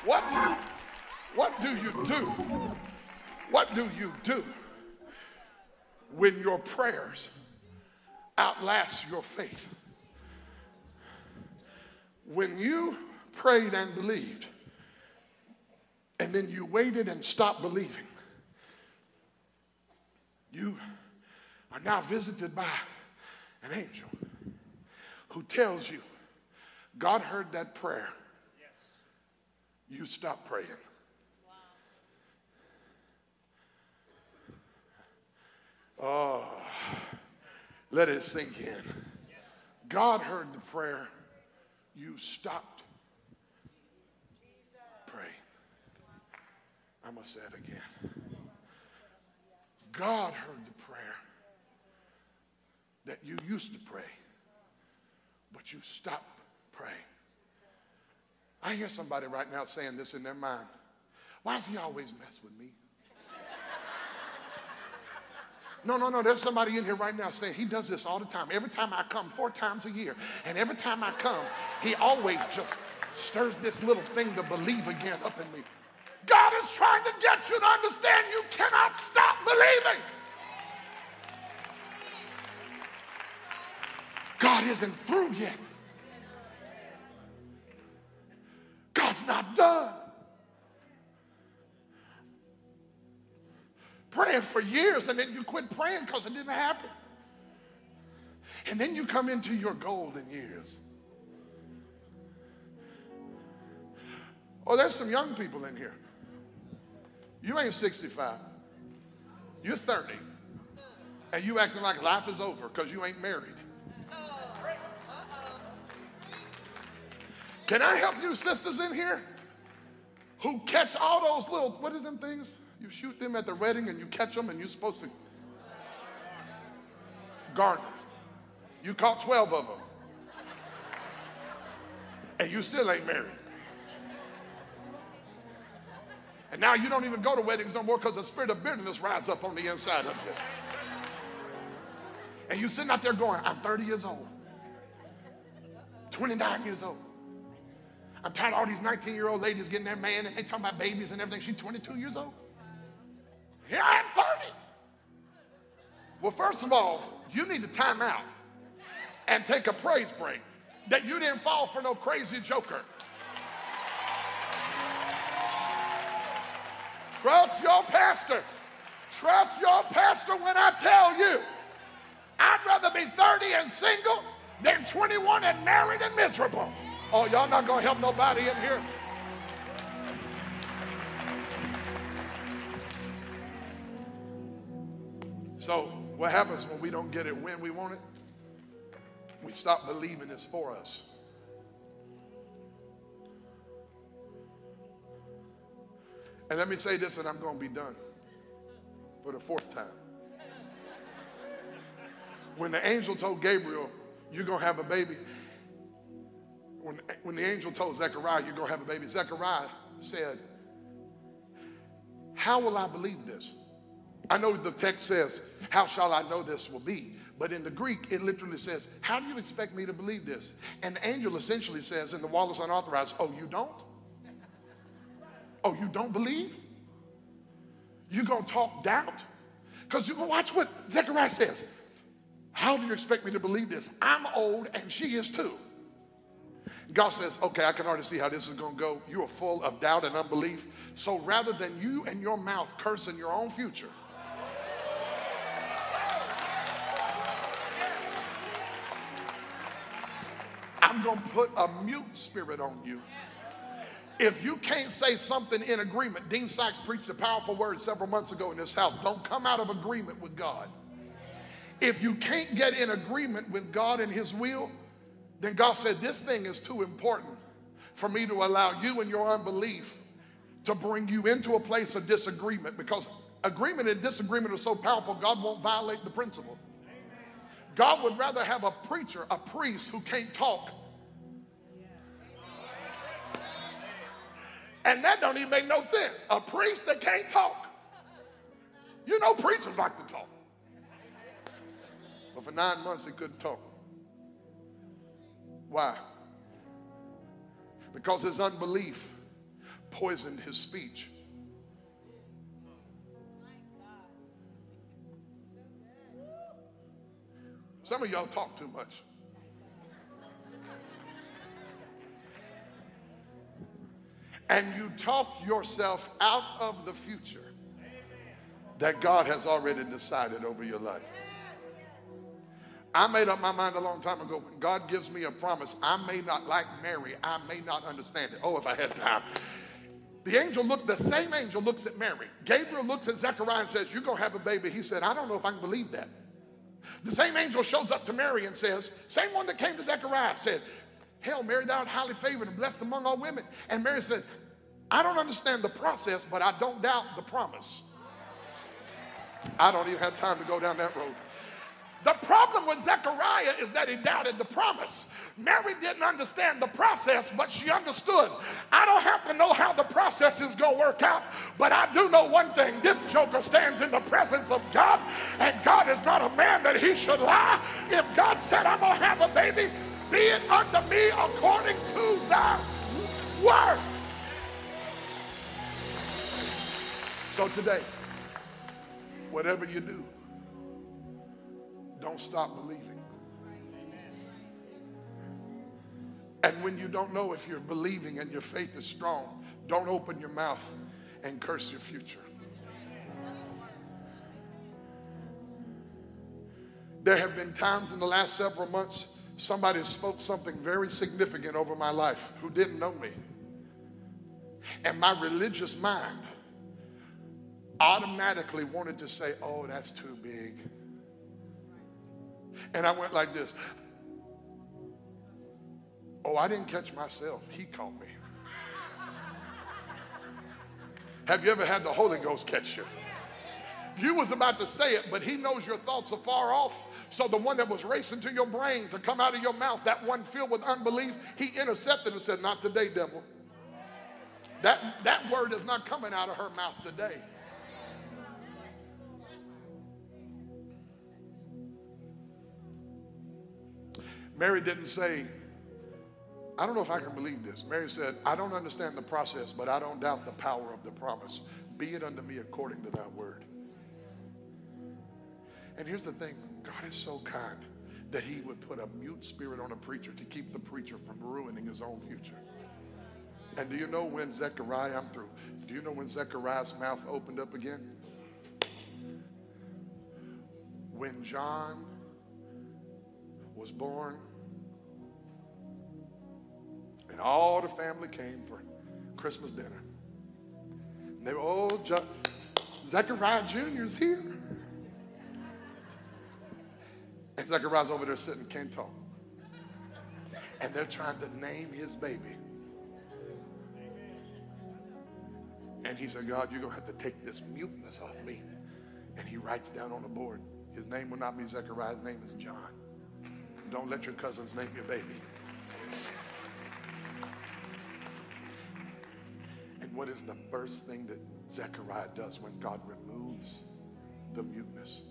What, what do you do? What do you do when your prayers outlast your faith? When you prayed and believed, and then you waited and stopped believing, you are now visited by an angel who tells you, God heard that prayer. You stop praying. Oh, let it sink in. God heard the prayer. You stopped praying. I must say it again. God heard the prayer that you used to pray, but you stopped praying. I hear somebody right now saying this in their mind. Why does he always mess with me? No, no, no. There's somebody in here right now saying he does this all the time. Every time I come, four times a year. And every time I come, he always just stirs this little thing to believe again up in me. God is trying to get you to understand you cannot stop believing. God isn't through yet. God's not done. Praying for years and then you quit praying because it didn't happen. And then you come into your golden years. Oh, there's some young people in here. You ain't 65. You're 30. And you acting like life is over because you ain't married. Can I help you, sisters in here, who catch all those little, what is them things? You shoot them at the wedding and you catch them and you're supposed to garner. You caught 12 of them. And you still ain't married. And now you don't even go to weddings no more because the spirit of bitterness rises up on the inside of you. And you sitting out there going, I'm 30 years old, 29 years old. I'm tired of all these 19 year old ladies getting their man and they talking about babies and everything. She's 22 years old. Here I am 30. Well, first of all, you need to time out and take a praise break that you didn't fall for no crazy joker. Trust your pastor. Trust your pastor when I tell you. I'd rather be 30 and single than 21 and married and miserable. Oh, y'all not to help nobody in here? So, what happens when we don't get it when we want it? We stop believing it's for us. And let me say this, and I'm going to be done for the fourth time. When the angel told Gabriel, You're going to have a baby, when, when the angel told Zechariah, You're going to have a baby, Zechariah said, How will I believe this? I know the text says, How shall I know this will be? But in the Greek, it literally says, How do you expect me to believe this? And the angel essentially says in the Wallace Unauthorized, Oh, you don't? Oh, you don't believe? You're gonna talk doubt? Because you going to watch what Zechariah says. How do you expect me to believe this? I'm old and she is too. God says, okay, I can already see how this is going to go. You are full of doubt and unbelief. So rather than you and your mouth cursing your own future, I'm going to put a mute spirit on you. If you can't say something in agreement, Dean Sachs preached a powerful word several months ago in this house. Don't come out of agreement with God. If you can't get in agreement with God and His will, then God said, This thing is too important for me to allow you and your unbelief to bring you into a place of disagreement because agreement and disagreement are so powerful, God won't violate the principle. God would rather have a preacher, a priest who can't talk. And that don't even make no sense. A priest that can't talk. You know preachers like to talk. But for nine months he couldn't talk. Why? Because his unbelief poisoned his speech. Some of y'all talk too much. And you talk yourself out of the future that God has already decided over your life. I made up my mind a long time ago when God gives me a promise, I may not like Mary, I may not understand it. Oh, if I had time. The angel looked, the same angel looks at Mary. Gabriel looks at Zechariah and says, You're going to have a baby. He said, I don't know if I can believe that. The same angel shows up to Mary and says, Same one that came to Zechariah said, Hail, Mary, thou art highly favored and blessed among all women. And Mary said, I don't understand the process, but I don't doubt the promise. I don't even have time to go down that road. The problem with Zechariah is that he doubted the promise. Mary didn't understand the process, but she understood. I don't have to know how the process is going to work out, but I do know one thing. This joker stands in the presence of God, and God is not a man that he should lie. If God said, I'm going to have a baby, be it unto me according to thy word. So today, whatever you do, don't stop believing. And when you don't know if you're believing and your faith is strong, don't open your mouth and curse your future. There have been times in the last several months somebody spoke something very significant over my life who didn't know me. And my religious mind automatically wanted to say, oh, that's too big. And I went like this. Oh, I didn't catch myself. He caught me. Have you ever had the Holy Ghost catch you? You was about to say it, but he knows your thoughts are far off. So the one that was racing to your brain to come out of your mouth, that one filled with unbelief, he intercepted and said, Not today, devil. That, that word is not coming out of her mouth today. Mary didn't say, I don't know if I can believe this. Mary said, I don't understand the process, but I don't doubt the power of the promise. Be it unto me according to thy word. And here's the thing God is so kind that he would put a mute spirit on a preacher to keep the preacher from ruining his own future. And do you know when Zechariah, I'm through, do you know when Zechariah's mouth opened up again? When John was born, and all the family came for Christmas dinner. And they were, oh, Zechariah Jr.'s here. And Zechariah's over there sitting, can't talk. And they're trying to name his baby. And he said, God, you're going to have to take this muteness off me. And he writes down on the board, his name will not be Zechariah, his name is John. Don't let your cousins name your baby. And what is the first thing that Zechariah does when God removes the muteness?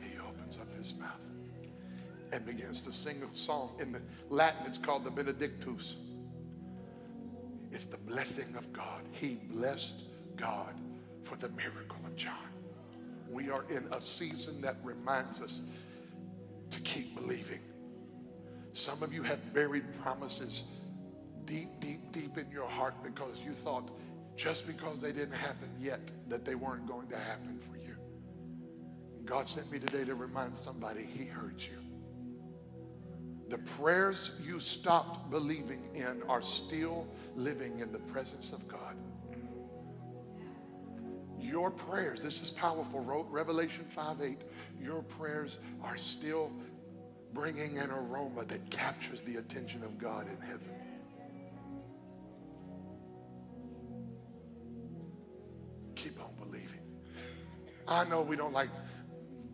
He opens up his mouth and begins to sing a song. In the Latin, it's called the Benedictus. It's the blessing of God. He blessed God for the miracle of John. We are in a season that reminds us to keep believing. Some of you have buried promises deep, deep, deep in your heart because you thought just because they didn't happen yet that they weren't going to happen for you. God sent me today to remind somebody he heard you. The prayers you stopped believing in are still living in the presence of God. Your prayers, this is powerful. Revelation 5 8. Your prayers are still bringing an aroma that captures the attention of God in heaven. Keep on believing. I know we don't like,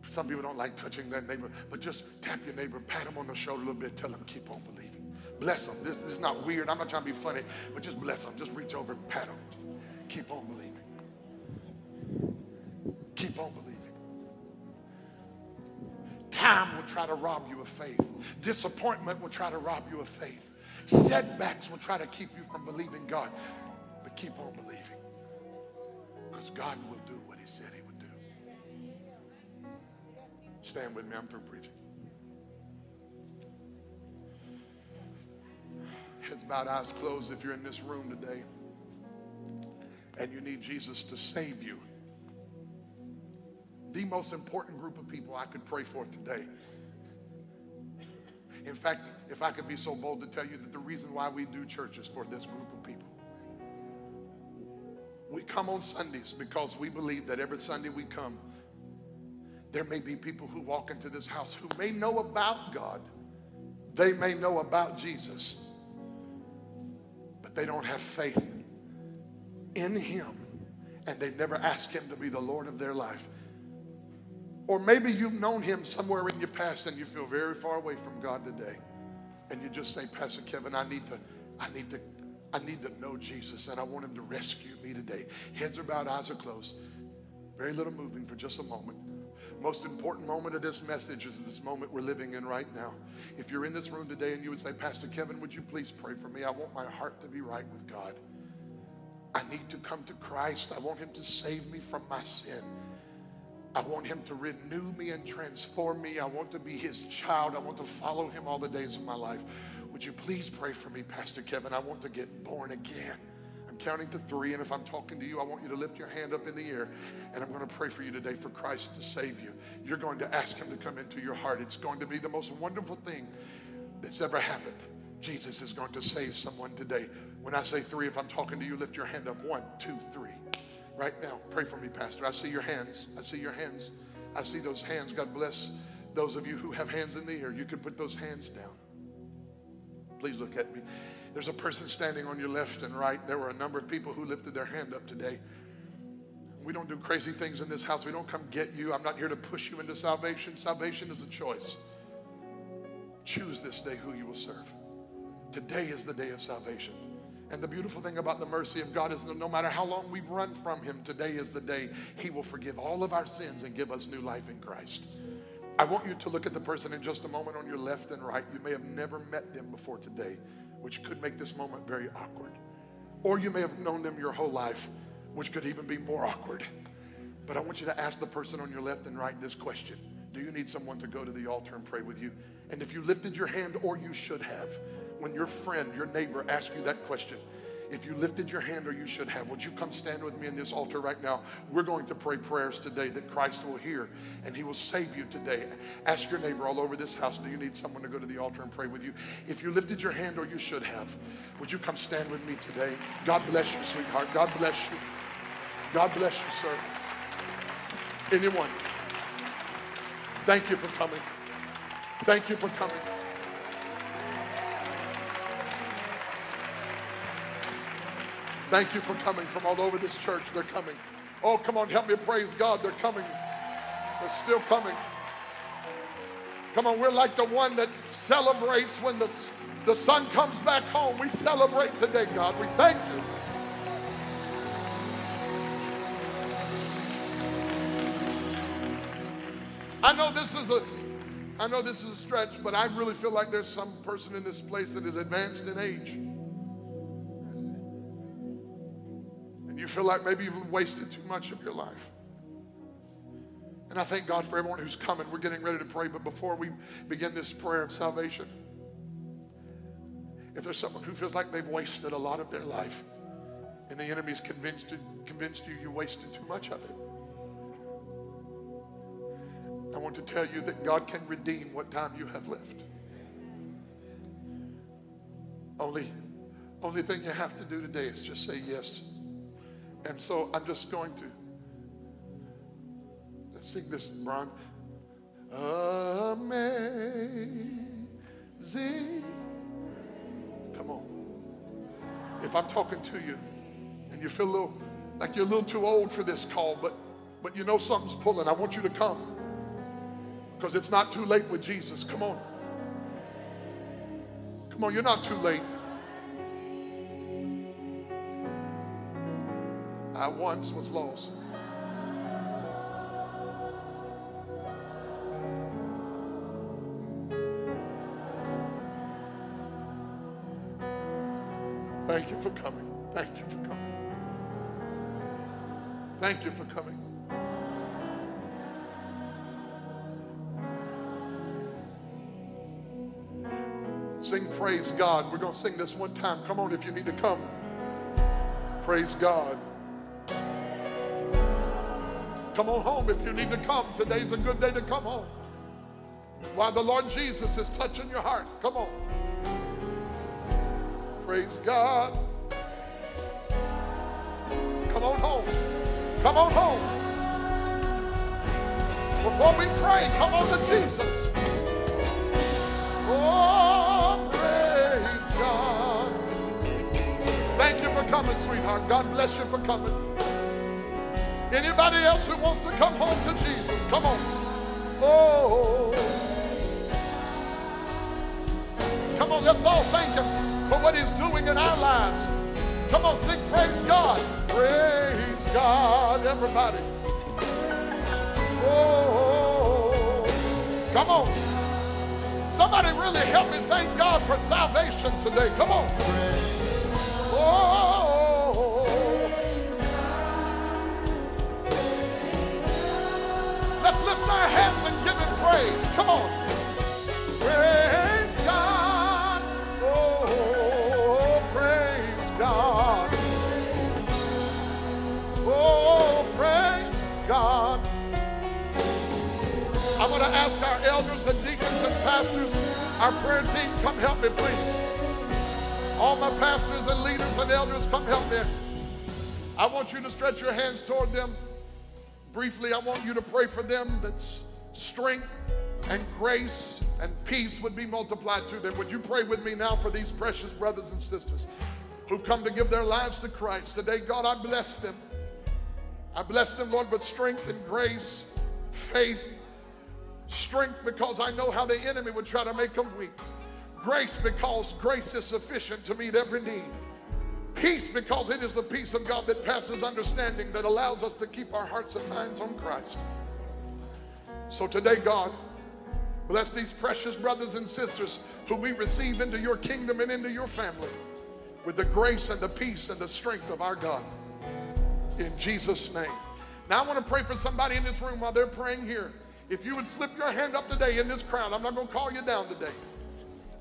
some people don't like touching their neighbor, but just tap your neighbor, pat him on the shoulder a little bit, tell him, keep on believing. Bless them. This, this is not weird. I'm not trying to be funny, but just bless them. Just reach over and pat them. Keep on believing. Keep on believing. Time will try to rob you of faith. Disappointment will try to rob you of faith. Setbacks will try to keep you from believing God. But keep on believing. Because God will do what he said he would do. Stand with me. I'm through preaching. Heads bowed, eyes closed. If you're in this room today and you need Jesus to save you, the most important group of people I could pray for today. In fact, if I could be so bold to tell you that the reason why we do church is for this group of people. We come on Sundays because we believe that every Sunday we come, there may be people who walk into this house who may know about God. They may know about Jesus, but they don't have faith in Him and they've never asked Him to be the Lord of their life. Or maybe you've known him somewhere in your past and you feel very far away from God today. And you just say, Pastor Kevin, I need to, I need to, I need to know Jesus and I want him to rescue me today. Heads are bowed, eyes are closed. Very little moving for just a moment. Most important moment of this message is this moment we're living in right now. If you're in this room today and you would say, Pastor Kevin, would you please pray for me? I want my heart to be right with God. I need to come to Christ. I want him to save me from my sin. I want him to renew me and transform me. I want to be his child. I want to follow him all the days of my life. Would you please pray for me, Pastor Kevin? I want to get born again. I'm counting to three, and if I'm talking to you, I want you to lift your hand up in the air, and I'm going to pray for you today for Christ to save you. You're going to ask him to come into your heart. It's going to be the most wonderful thing that's ever happened. Jesus is going to save someone today. When I say three, if I'm talking to you, lift your hand up. One, two, three right now. Pray for me, Pastor. I see your hands. I see your hands. I see those hands. God bless those of you who have hands in the air. You can put those hands down. Please look at me. There's a person standing on your left and right. There were a number of people who lifted their hand up today. We don't do crazy things in this house. We don't come get you. I'm not here to push you into salvation. Salvation is a choice. Choose this day who you will serve. Today is the day of salvation. And the beautiful thing about the mercy of God is that no matter how long we've run from Him, today is the day He will forgive all of our sins and give us new life in Christ. I want you to look at the person in just a moment on your left and right. You may have never met them before today, which could make this moment very awkward. Or you may have known them your whole life, which could even be more awkward. But I want you to ask the person on your left and right this question Do you need someone to go to the altar and pray with you? And if you lifted your hand, or you should have, when your friend, your neighbor asks you that question, if you lifted your hand or you should have, would you come stand with me in this altar right now? We're going to pray prayers today that Christ will hear and he will save you today. Ask your neighbor all over this house, do you need someone to go to the altar and pray with you? If you lifted your hand or you should have, would you come stand with me today? God bless you, sweetheart. God bless you. God bless you, sir. Anyone? Thank you for coming. Thank you for coming. Thank you for coming from all over this church. They're coming. Oh, come on, help me praise God. They're coming. They're still coming. Come on, we're like the one that celebrates when the, the son comes back home. We celebrate today, God. We thank you. I know this is a I know this is a stretch, but I really feel like there's some person in this place that is advanced in age. You feel like maybe you've wasted too much of your life. And I thank God for everyone who's coming. We're getting ready to pray, but before we begin this prayer of salvation, if there's someone who feels like they've wasted a lot of their life and the enemy's convinced, convinced you you wasted too much of it, I want to tell you that God can redeem what time you have left. Only, only thing you have to do today is just say yes. And so I'm just going to sing this, Ron. Amazing. Come on. If I'm talking to you and you feel a little like you're a little too old for this call, but but you know something's pulling, I want you to come. Because it's not too late with Jesus. Come on. Come on, you're not too late. I once was lost. Thank you for coming. Thank you for coming. Thank you for coming. Sing praise God. We're going to sing this one time. Come on if you need to come. Praise God. Come on home if you need to come. Today's a good day to come home. While the Lord Jesus is touching your heart. Come on. Praise God. Come on home. Come on home. Before we pray, come on to Jesus. Oh, praise God. Thank you for coming, sweetheart. God bless you for coming. Anybody else who wants to come home to Jesus, come on. Oh. Come on, let's all thank Him for what He's doing in our lives. Come on, sing praise God. Praise God, everybody. Oh, come on. Somebody really help me thank God for salvation today. Come on. Praise. Come on. Praise God. Oh, praise God. Oh, praise God. I want to ask our elders and deacons and pastors, our prayer team, come help me, please. All my pastors and leaders and elders, come help me. I want you to stretch your hands toward them. Briefly, I want you to pray for them that strength and grace and peace would be multiplied to them. Would you pray with me now for these precious brothers and sisters who've come to give their lives to Christ? Today, God, I bless them. I bless them, Lord, with strength and grace, faith, strength because I know how the enemy would try to make them weak, grace because grace is sufficient to meet every need. Peace because it is the peace of God that passes understanding that allows us to keep our hearts and minds on Christ. So today, God, bless these precious brothers and sisters who we receive into your kingdom and into your family with the grace and the peace and the strength of our God. In Jesus' name. Now, I want to pray for somebody in this room while they're praying here. If you would slip your hand up today in this crowd, I'm not going to call you down today.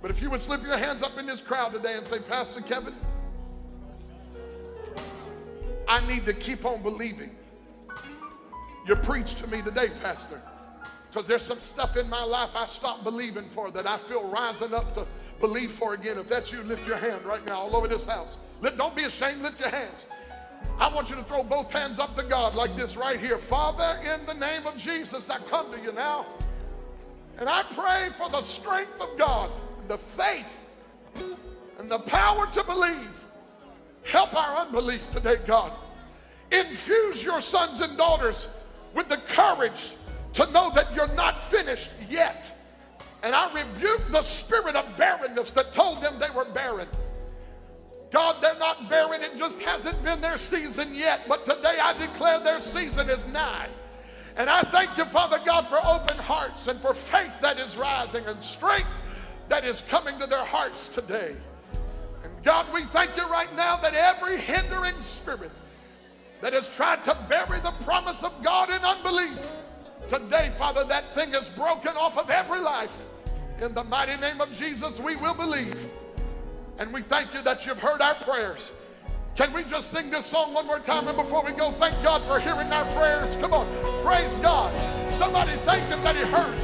But if you would slip your hands up in this crowd today and say, Pastor Kevin, I need to keep on believing. You preached to me today, Pastor, because there's some stuff in my life I stopped believing for that I feel rising up to believe for again. If that's you, lift your hand right now all over this house. Lift, don't be ashamed, lift your hands. I want you to throw both hands up to God like this right here. Father, in the name of Jesus, I come to you now. And I pray for the strength of God, the faith, and the power to believe. Help our unbelief today, God. Infuse your sons and daughters with the courage to know that you're not finished yet. And I rebuke the spirit of barrenness that told them they were barren. God, they're not barren. It just hasn't been their season yet. But today I declare their season is nigh. And I thank you, Father God, for open hearts and for faith that is rising and strength that is coming to their hearts today. And God, we thank you right now that every hindering spirit that has tried to bury the promise of God in unbelief, today, Father, that thing is broken off of every life. In the mighty name of Jesus, we will believe. And we thank you that you've heard our prayers. Can we just sing this song one more time? And before we go, thank God for hearing our prayers. Come on, praise God. Somebody thank Him that He heard.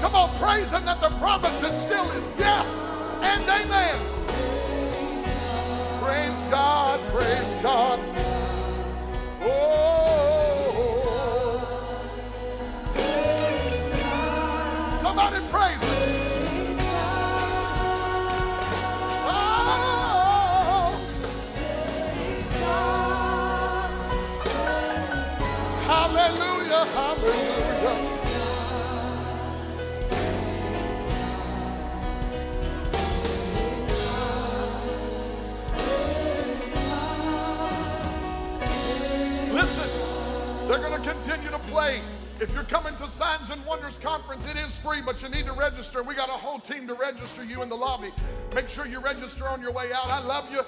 Come on, praise Him that the promise is still is yes and amen. Praise God, praise God. Oh, praise Him. Oh, hallelujah, hallelujah. Listen, they're going to continue to play. If you're coming to Signs and Wonders Conference, it is free, but you need to register. We got a whole team to register you in the lobby. Make sure you register on your way out. I love you.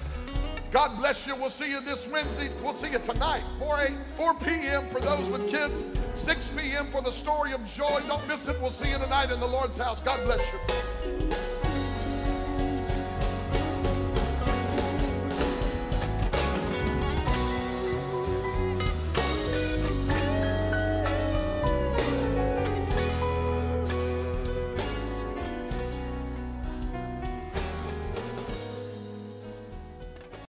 God bless you. We'll see you this Wednesday. We'll see you tonight, 4, 8, 4 p.m. for those with kids, 6 p.m. for the story of joy. Don't miss it. We'll see you tonight in the Lord's house. God bless you.